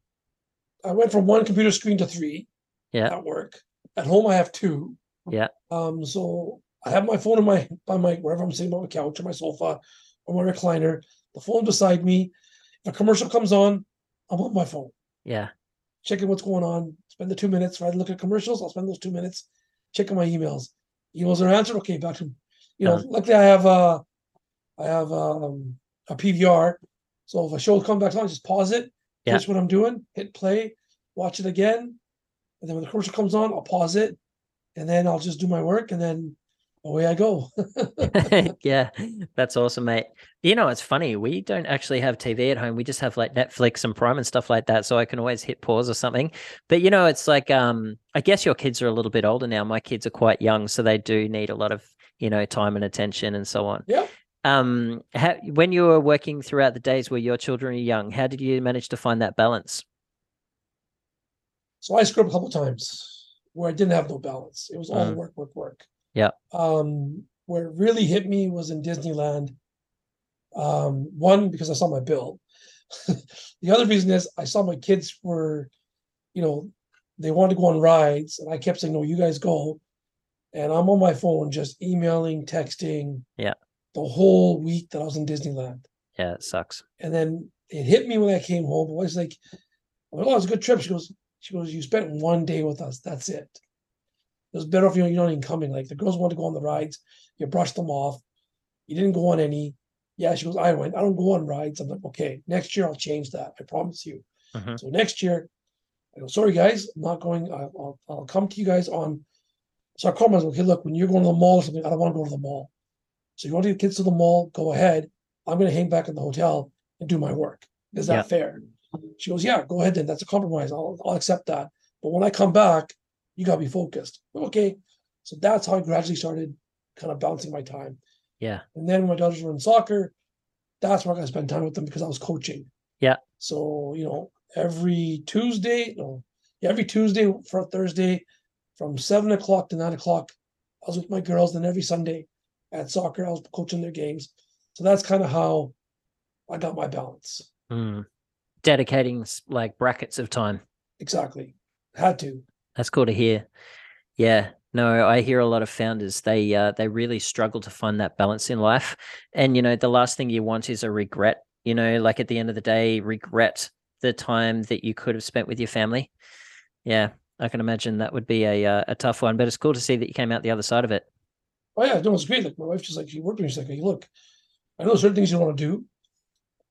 I went from one computer screen to three Yeah. at work. At home, I have two. Yeah. Um, so I have my phone in my by my wherever I'm sitting on my couch or my sofa or my recliner. The phone beside me. If a commercial comes on, I'm on my phone. Yeah, checking what's going on. Spend the two minutes, right? Look at commercials. I'll spend those two minutes checking my emails. Emails are answered. Okay, back to you know. Done. Luckily, I have uh, I have um, a PVR. So if a show comes back on, just pause it, Yeah. finish what I'm doing, hit play, watch it again, and then when the commercial comes on, I'll pause it, and then I'll just do my work, and then away I go. yeah, that's awesome, mate. You know, it's funny. We don't actually have TV at home. We just have like Netflix and Prime and stuff like that. So I can always hit pause or something. But you know, it's like um, I guess your kids are a little bit older now. My kids are quite young, so they do need a lot of you know time and attention and so on. Yeah. Um, how, when you were working throughout the days where your children are young, how did you manage to find that balance? So I screwed up a couple times where I didn't have no balance. It was all Mm. work, work, work. Yeah. Um, where it really hit me was in Disneyland. Um, one because I saw my bill. the other reason is I saw my kids were, you know, they wanted to go on rides, and I kept saying, "No, you guys go." And I'm on my phone just emailing, texting. Yeah. The whole week that I was in Disneyland. Yeah, it sucks. And then it hit me when I came home. The was like, "Oh, it was a good trip." She goes, "She goes, you spent one day with us. That's it. It was better if you know you're not even coming. Like the girls want to go on the rides, you brush them off. You didn't go on any. Yeah." She goes, "I went. I don't go on rides." I'm like, "Okay, next year I'll change that. I promise you." Mhm. So next year, I go, "Sorry guys, I'm not going. I'll, I'll, I'll come to you guys on." So I called myself, "Okay, look, when you're going to the mall or something, I don't want to go to the mall. So you want to get kids to the mall? Go ahead. I'm going to hang back at the hotel and do my work. Is that Yeah. fair? She goes, Yeah, go ahead then. That's a compromise. I'll, I'll accept that. But when I come back, you got to be focused. Okay. So that's how I gradually started kind of balancing my time. Yeah. And then when my daughters were in soccer, that's where I got to spend time with them because I was coaching. Yeah. So, you know, every Tuesday, no, yeah, every Tuesday for Thursday from seven o'clock to nine o'clock, I was with my girls. Then every Sunday at soccer, I was coaching their games. So that's kind of how I got my balance. Mm. Dedicating like brackets of time. Exactly. Had to. That's cool to hear. Yeah. No, I hear a lot of founders. They uh, they really struggle to find that balance in life, and you know the last thing you want is a regret. You know, like at the end of the day, regret the time that you could have spent with your family. Yeah, I can imagine that would be a uh, a tough one, but it's cool to see that you came out the other side of it. Oh yeah, no, it's great. Like my wife just like she worked with me. She's like, hey, look, I know certain things you want to do.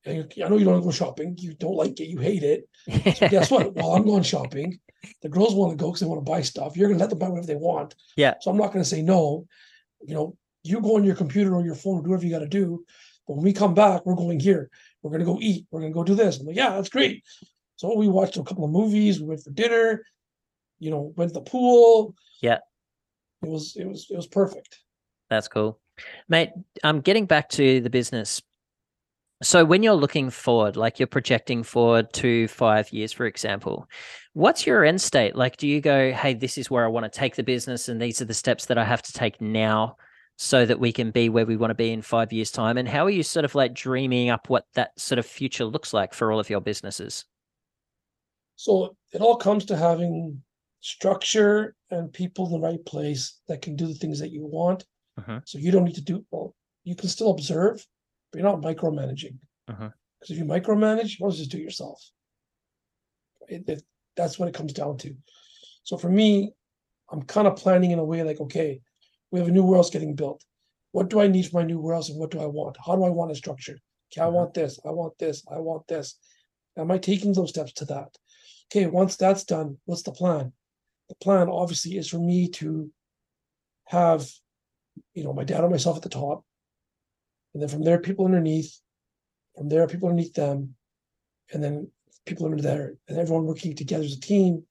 And I know you don't want to go shopping. You don't like it. You hate it. So guess what? While I'm going shopping, the girls want to go because they want to buy stuff. You're gonna let them buy whatever they want. Yeah. So I'm not gonna say no. You know, you go on your computer or your phone or do whatever you got to do. But when we come back, we're going here. We're gonna go eat. We're gonna go do this. I'm like, yeah, that's great. So we watched a couple of movies. We went for dinner. You know, went to the pool. Yeah. It was it was it was perfect. That's cool. Mate, I'm getting back to the business. So when you're looking forward, like you're projecting forward to five years, for example, what's your end state? Like, do you go, hey, this is where I want to take the business, and these are the steps that I have to take now so that we can be where we want to be in five years' time? And how are you sort of like dreaming up what that sort of future looks like for all of your businesses? So it all comes to having structure and people in the right place that can do the things that you want. Mhm. So you don't need to do well, you can still observe, but you're not micromanaging. Because if you micromanage, you want to just do it yourself. It, it- that's what it comes down to. So for me, I'm kind of planning in a way like, okay, we have a new warehouse getting built. What do I need for my new warehouse and what do I want? How do I want it structured? Okay, I Mhm. want this, I want this, I want this. Am I taking those steps to that? Okay, once that's done, what's the plan? The plan obviously is for me to have, you know, my dad and myself at the top. And then from there, people underneath. From there, people underneath them. And then people under there, and everyone working together as a team.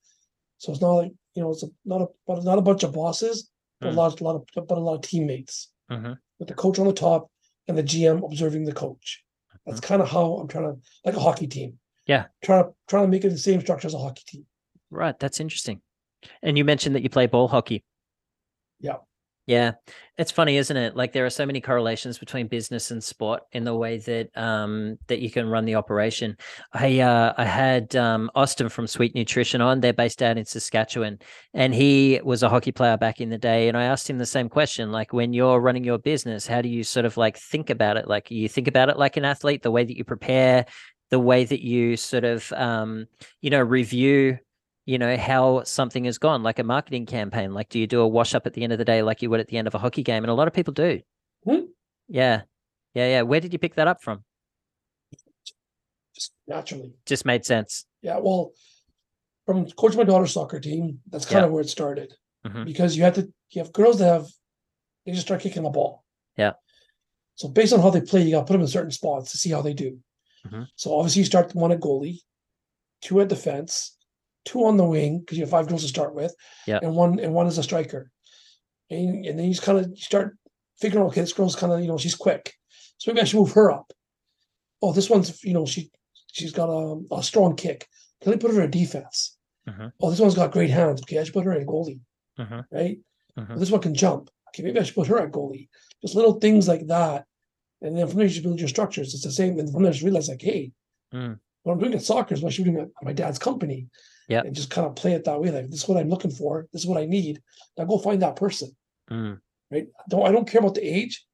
So it's not like, you know, it's a, not a but not a bunch of bosses, but a Mm. lot, a lot of but a lot of teammates Mhm. with the coach on the top and the GM observing the coach. That's kind of how I'm trying to like a hockey team. Yeah. Trying to trying to make it the same structure as a hockey team. Right. That's interesting. And you mentioned that you play ball hockey. Yeah. Yeah. It's funny, isn't it? Like there are so many correlations between business and sport in the way that um that you can run the operation. I uh I had um Austin from Sweet Nutrition on. They're based out in Saskatchewan and he was a hockey player back in the day and I asked him the same question like when you're running your business, how do you sort of like think about it? Like you think about it like an athlete, the way that you prepare, the way that you sort of um you know review you know how something has gone like a marketing campaign like do you do a wash up at the end of the day like you would at the end of a hockey game and a lot of people do Hmm. yeah yeah yeah where did you pick that up from Just naturally. just made sense Yeah, well, from coaching my daughter's soccer team, that's kind of where it started. Mhm. Because you have to, you have girls that have, they just start kicking the ball. Yeah. So based on how they play, you got to put them in certain spots to see how they do. Mhm. So obviously, you start one at goalie, two at defense, two on the wing because you have five girls to start with, Yeah. and one and one is a striker. And, and then you just kind of start figuring, okay, this girl's kind of you know she's quick, so maybe I should move her up. Oh, this one's you know she she's got a, a strong kick. Can I put her in defense? Mhm. Oh, this one's got great hands. Okay, I should put her in goalie, Mhm. right? Mhm. Well, this one can jump. Okay, maybe I should put her at goalie. Just little things like that. And then from there, you should build your structures. It's the same. And from there, just realize, like, hey, Mm. What I'm doing at soccer is what I should be doing at my dad's company. Yeah. And just kind of play it that way. Like, this is what I'm looking for. This is what I need. Now go find that person, Mm. right? Don't I don't care about the age.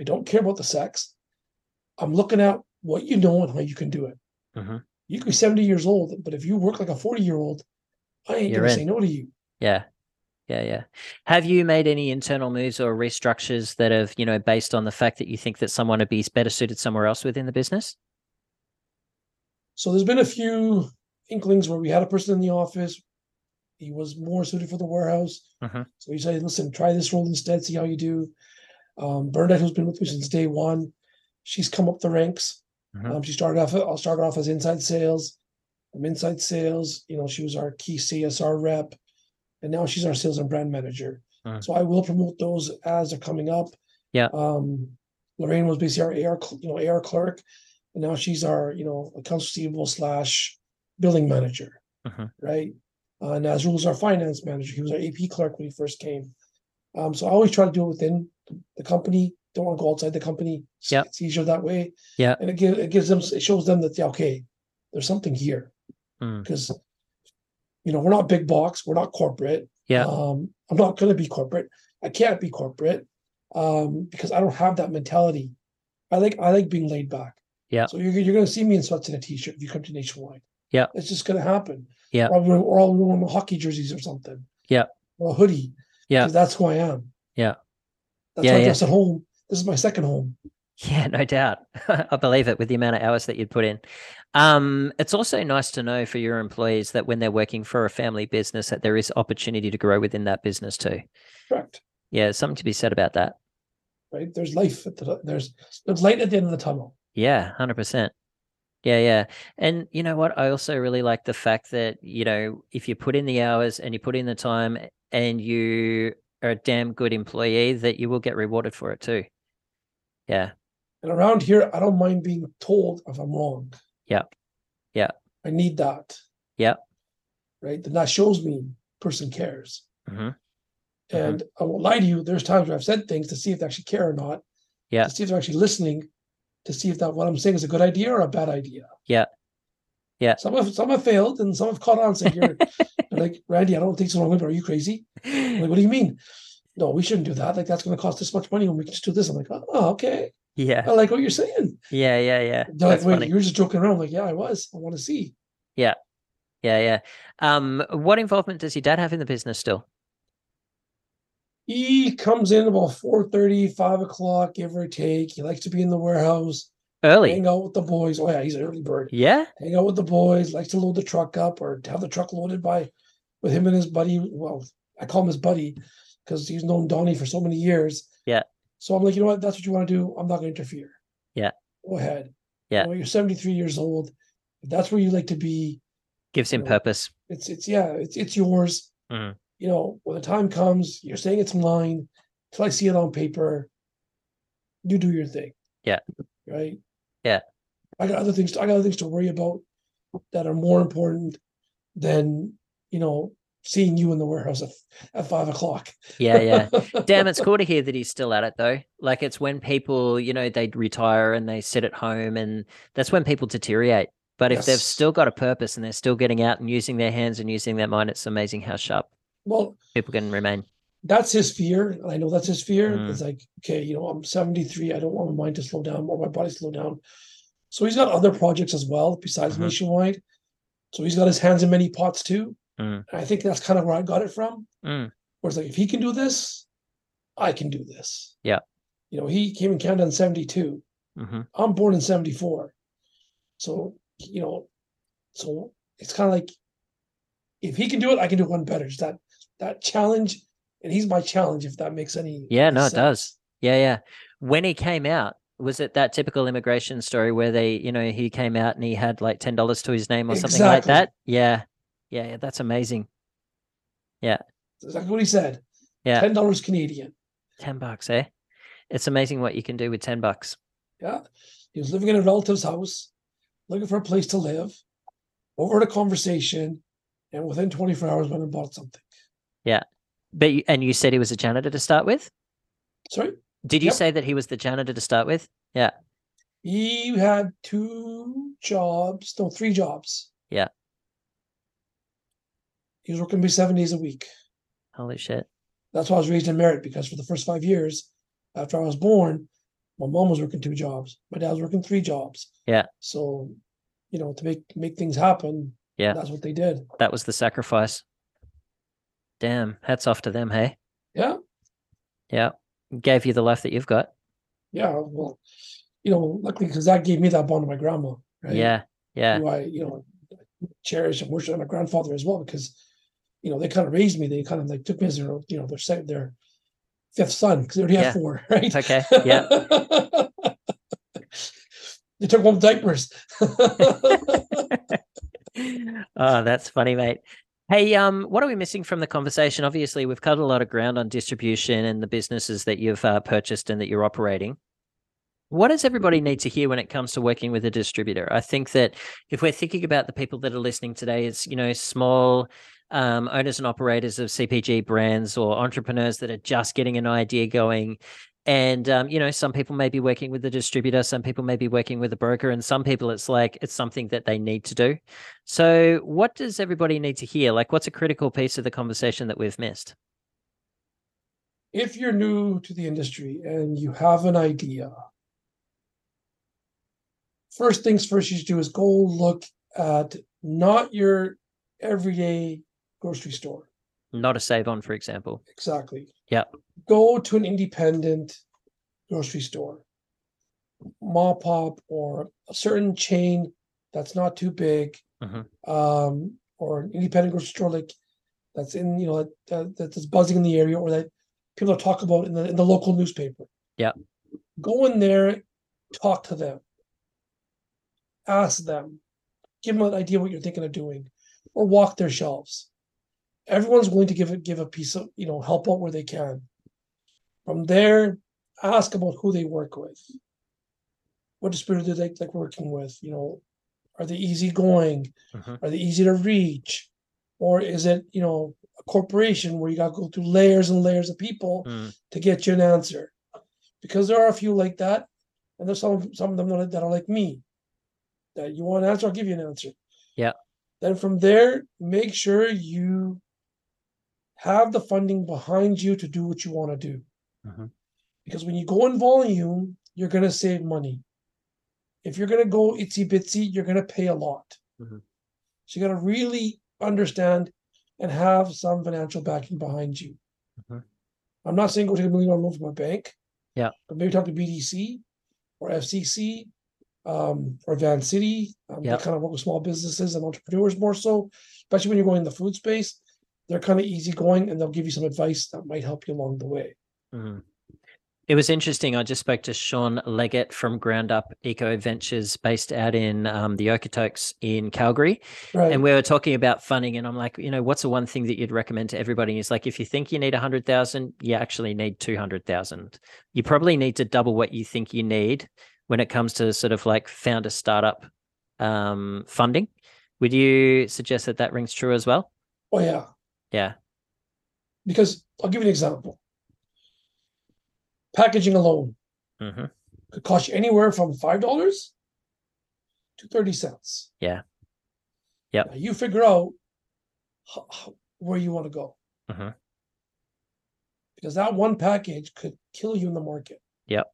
I don't care about the sex. I'm looking at what you know and how you can do it. Mhm. You could be 70 years old, but if you work like a 40 year old, I ain't You're gonna in. say no to you. yeah yeah yeah have you made any internal moves or restructures that have you know based on the fact that you think that someone would be better suited somewhere else within the business So there's been a few inklings where we had a person in the office. He was more suited for the warehouse. Mhm. So he said, listen, try this role instead, see how you do. Um, Bernadette, who's been with me since day one, she's come up the ranks. Mhm. Um, she started off, I'll start off as inside sales. From inside sales, you know, she was our key CSR rep. And now she's our sales and brand manager. Mm. So I will promote those as they're coming up. Yeah. Um, Lorraine was basically our AR, you know, AR clerk. And now she's our, you know, accounts receivable slash billing manager, Mhm. right? Uh, Nazrul was our finance manager. He was our AP clerk when he first came. Um, so I always try to do it within the company. Don't want to go outside the company. It's- Yeah. it's easier that way. Yeah. and it gives it gives them it shows them that yeah, okay, there's something here Mm. because you know, we're not big box, we're not corporate. Yeah. Um, I'm not going to be corporate. I can't be corporate um, because I don't have that mentality. I like I like being laid back. Yeah. So you're you're going to see me in sweats and a t-shirt if you come to Nationwide. Yeah. It's just going to happen. Yeah. Or I'll, wear- or I'll wear my hockey jerseys or something. Yeah. Or a hoodie. Yeah. That's who I am. Yeah. That's Yeah, why I yeah. dress at home. This is my second home. Yeah, no doubt. I believe it with the amount of hours that you'd put in. Um, it's also nice to know for your employees that when they're working for a family business, that there is opportunity to grow within that business too. Correct. Yeah, something to be said about that. Right. There's life at the there's there's light at the end of the tunnel. Yeah, hundred percent. Yeah, yeah. And you know what? I also really like the fact that, you know, if you put in the hours and you put in the time and you are a damn good employee, that you will get rewarded for it too. Yeah. And around here, I don't mind being told if I'm wrong. Yeah. Yeah. I need that. Yeah. Right. Then that shows me person cares. hmm And I won't lie to you, there's times where I've said things to see if they actually care or not. Yeah. To see if they're actually listening, to see if that what I'm saying is a good idea or a bad idea. Yeah. Yeah. Some have some have failed and some have caught on saying you're like, Randy, I don't think so wrong, are you crazy? I'm like, what do you mean? No, we shouldn't do that. Like that's gonna cost this much money when we can just do this. I'm like, oh, okay. Yeah. I like what you're saying. Yeah, yeah, yeah. They're like, wait, funny. you're just joking around. I'm like, yeah, I was. I want to see. Yeah. Yeah, yeah. Um, what involvement does your dad have in the business still? He comes in about 4 5 o'clock, give or take. He likes to be in the warehouse, Early. hang out with the boys. Oh, yeah, he's an early bird. Yeah. Hang out with the boys, likes to load the truck up or have the truck loaded by with him and his buddy. Well, I call him his buddy because he's known Donnie for so many years. Yeah. So I'm like, you know what? That's what you want to do. I'm not going to interfere. Yeah. Go ahead. Yeah. You know, you're 73 years old. If that's where you like to be, Gives him Yeah. purpose. it's it's yeah, it's it's yours. Mhm. You know, when the time comes, you're saying it's mine till I see it on paper. You do your thing. Yeah. Right. Yeah. I got other things. I got other things to worry about that are more important than you know seeing you in the warehouse at, at five o'clock. Yeah, yeah. Damn, it's cool to hear that he's still at it though. Like it's when people, you know, they retire and they sit at home and that's when people deteriorate. But if they've still got a purpose and they're still getting out and using their hands and using their mind, it's amazing how sharp well, people can remain. that's his fear, I know that's his fear. Mm. It's like, okay, you know, I'm 73. I don't want my mind to slow down or my body to slow down. So he's got other projects as well besides Mhm. nationwide. So he's got his hands in many pots too. Mm. I think that's kind of where I got it from. Mm. Where it's like, if he can do this, I can do this. Yeah. You know, he came in Canada in 72. hmm I'm born in 74. So, you know, so it's kind of like if he can do it, I can do one better. It's that that challenge, and he's my challenge, if that makes any Yeah, no, it does. Yeah, yeah. When he came out, was it that typical immigration story where they, you know, he came out and he had like ten dollars to his name or something like that? Yeah. Yeah, yeah, that's amazing. Yeah, that's exactly what he said. Yeah. Ten dollars Canadian. Ten bucks, eh? It's amazing what you can do with ten bucks. Yeah. He was living in a relative's house, looking for a place to live, overheard a conversation, and within 24 hours went and bought something. But you, and you said he was a janitor to start with? Sorry. Did you Yep. say that he was the janitor to start with? Yeah. He had two jobs, no, three jobs. Yeah. He was working me seven days a week. Holy shit. That's why I was raised in merit because for the first five years after I was born, my mom was working two jobs. My dad was working three jobs. Yeah. So, you know, to make make things happen, Yeah. that's what they did. That was the sacrifice. Damn. Hats off to them, hey? Yeah. Yeah. Gave you the life that you've got. Yeah. Well, you know, luckily because that gave me that bond with my grandma. Right? Yeah. Yeah. Who I, you know, cherish and worship my grandfather as well because, you know, they kind of raised me. They kind of like took me as their, you know, their second, their fifth son because they already Yeah. had four, right? Okay. Yeah. they took home diapers. oh, that's funny, mate. Hey, um, what are we missing from the conversation? Obviously, we've covered a lot of ground on distribution and the businesses that you've uh, purchased and that you're operating. What does everybody need to hear when it comes to working with a distributor? I think that if we're thinking about the people that are listening today, it's you know small um, owners and operators of CPG brands or entrepreneurs that are just getting an idea going, and um, you know some people may be working with the distributor some people may be working with a broker and some people it's like it's something that they need to do. So what does everybody need to hear? Like what's a critical piece of the conversation that we've missed? If you're new to the industry and you have an idea first things first you should do is go look at not your everyday grocery store not a save on for example. Exactly. Yeah. Go to an independent grocery store mop up or a certain chain that's not too big Mhm. um or an independent grocery store like that's in you know that, that's buzzing in the area or that people talk about in the in the local newspaper. Yeah. go in there talk to them. Ask them. Give them an idea what you're thinking of doing or walk their shelves everyone's willing to give it give a piece of you know help out where they can. From there ask about who they work with. What distributor do they like working with you know are they easygoing? Mhm. are they easy to reach? Or is it you know a corporation where you got to go through layers and layers of people Mm. to get you an answer? Because there are a few like that and there's some some of them that are, that are like me. That you want an answer i'll give you an answer. Yeah. then from there make sure you have the funding behind you to do what you want to do Mhm. because when you go in volume you're going to save money if you're going to go itsy bitsy you're going to pay a lot Mhm. so you got to really understand and have some financial backing behind you Mhm. i'm not saying go take a million dollar loan from a bank Yeah. but maybe talk to bdc or fcc um, or Vancity um, they kind of work with small businesses and entrepreneurs more so especially when you're going in the food space they're kind of easygoing and they'll give you some advice that might help you along the way Mhm. It was interesting. I just spoke to Sean Leggett from Ground Up Eco Ventures, based out in um, the Okotoks in Calgary. right And we were talking about funding, and I'm like, you know, what's the one thing that you'd recommend to everybody? He's like, if you think you need a hundred thousand, you actually need two hundred thousand. You probably need to double what you think you need when it comes to sort of like founder startup um, funding. Would you suggest that that rings true as well? oh yeah Yeah. because i'll give you an example packaging alone hmm could cost you anywhere from five dollars to thirty cents. Yeah. Now you figure out ho- ho- where you want to go Mhm. because that one package could kill you in the market. Yep.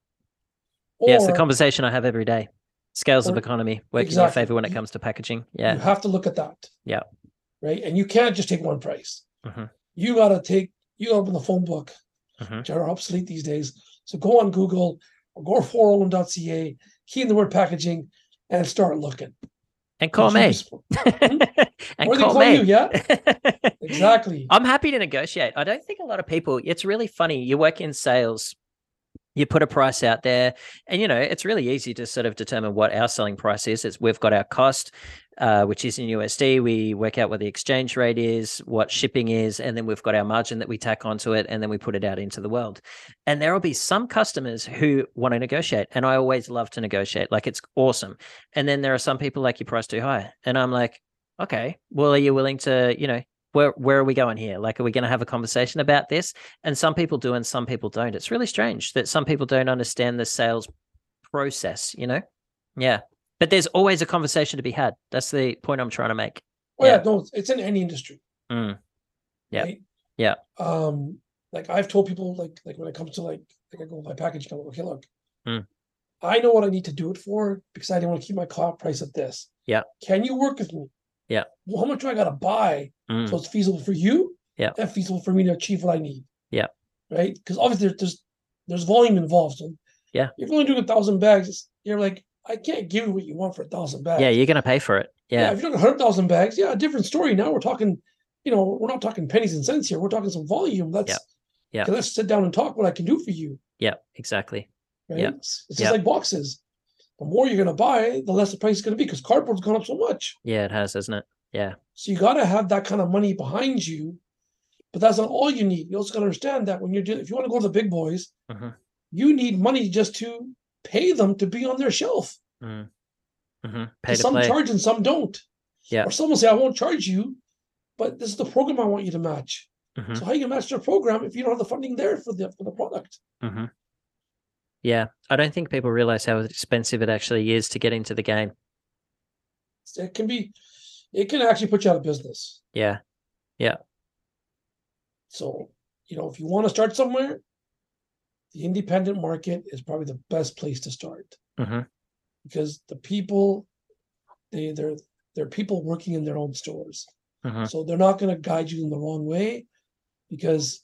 yeah, it's the conversation I have every day. Scales of economy work in exactly. your favor when it comes to packaging. Yeah. You have to look at that. Yeah. Right, and you can't just take one price. Mhm. You got to take. You open the phone book, Mhm. which are obsolete these days. So go on Google or go to 411.ca, key in the word packaging, and start looking. And call me. and or they call call me. you, yeah, exactly. I'm happy to negotiate. I don't think a lot of people, it's really funny. You work in sales, you put a price out there, and you know, it's really easy to sort of determine what our selling price is. It's we've got our cost, uh, which is in USD. We work out what the exchange rate is, what shipping is, and then we've got our margin that we tack onto it, and then we put it out into the world. And there will be some customers who want to negotiate, and I always love to negotiate. Like it's awesome. And then there are some people like your price too high, and I'm like, okay, well, are you willing to, you know, where where are we going here? Like, are we going to have a conversation about this? And some people do, and some people don't. It's really strange that some people don't understand the sales process. You know, yeah. But there's always a conversation to be had. That's the point I'm trying to make. Oh yeah, Yeah. no, it's in any industry. Mm. Yeah. Right? Yeah. Um, like I've told people, like like when it comes to like like I go with my package, come okay, look, Mm. I know what I need to do it for because I didn't want to keep my cost price at this. Yeah. Can you work with me? Yeah. Well, how much do I gotta buy Mm. so it's feasible for you? Yeah. And feasible for me to achieve what I need. Yeah. Right? Because obviously there- there's there's volume involved. So Yeah. if you're only doing a thousand bags, you're like, I can't give you what you want for a thousand bags. Yeah, you're going to pay for it. Yeah, Yeah. if you're talking hundred thousand bags, yeah, a different story. Now we're talking, you know, we're not talking pennies and cents here. We're talking some volume. Let's Yeah. let's sit down and talk what I can do for you. Yeah. Exactly. Right? Yeah. It's, it's Yeah. just like boxes. The more you're gonna buy, the less the price is gonna be because cardboard's gone up so much. Yeah, it has, hasn't it? Yeah. So you gotta have that kind of money behind you. But that's not all you need. You also gotta understand that when you're doing if you want to go to the big boys, Mhm. you need money just to pay them to be on their shelf. Mm. hmm Pay to some play. charge and some don't. Yeah. Or some will say, I won't charge you, but this is the program I want you to match. Mhm. So how you match their program if you don't have the funding there for the for the product? hmm Yeah. I don't think people realize how expensive it actually is to get into the game. It can be, it can actually put you out of business. Yeah. Yeah. So, you know, if you want to start somewhere, the independent market is probably the best place to start hmm because the people, they they're they're people working in their own stores. hmm So they're not going to guide you in the wrong way because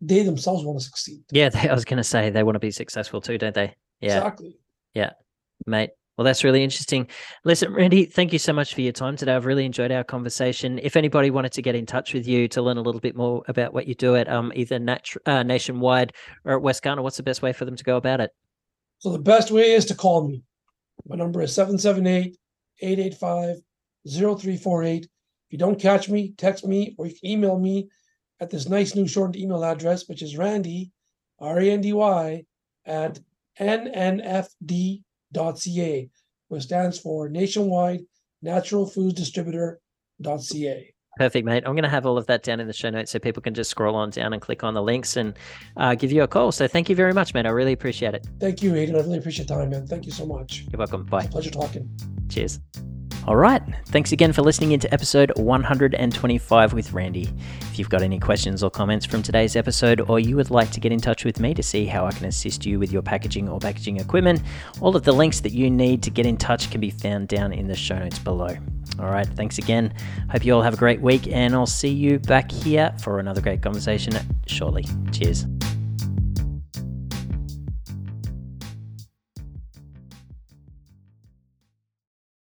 they themselves want to succeed. Yeah. They, I was going to say they want to be successful too, don't they? Yeah. Exactly. Yeah, mate. Well, that's really interesting. Listen, Randy, thank you so much for your time today. I've really enjoyed our conversation. If anybody wanted to get in touch with you to learn a little bit more about what you do at um, either nat- uh, nationwide or at Wescana, what's the best way for them to go about it? So the best way is to call me. My number is 778 885 0348. If you don't catch me, text me or you can email me at this nice new shortened email address, which is Randy, R A N D Y, at nnfd.ca, which stands for Nationwide Natural Foods Distributor.ca. Perfect, mate. I'm going to have all of that down in the show notes so people can just scroll on down and click on the links and uh, give you a call. So thank you very much, mate. I really appreciate it. Thank you, Aiden. I really appreciate your time, man. Thank you so much. You're welcome. Bye. Pleasure talking. Cheers. All right. Thanks again for listening into episode 125 with Randy. If you've got any questions or comments from today's episode, or you would like to get in touch with me to see how I can assist you with your packaging or packaging equipment, all of the links that you need to get in touch can be found down in the show notes below. All right. Thanks again. Hope you all have a great week, and I'll see you back here for another great conversation shortly. Cheers.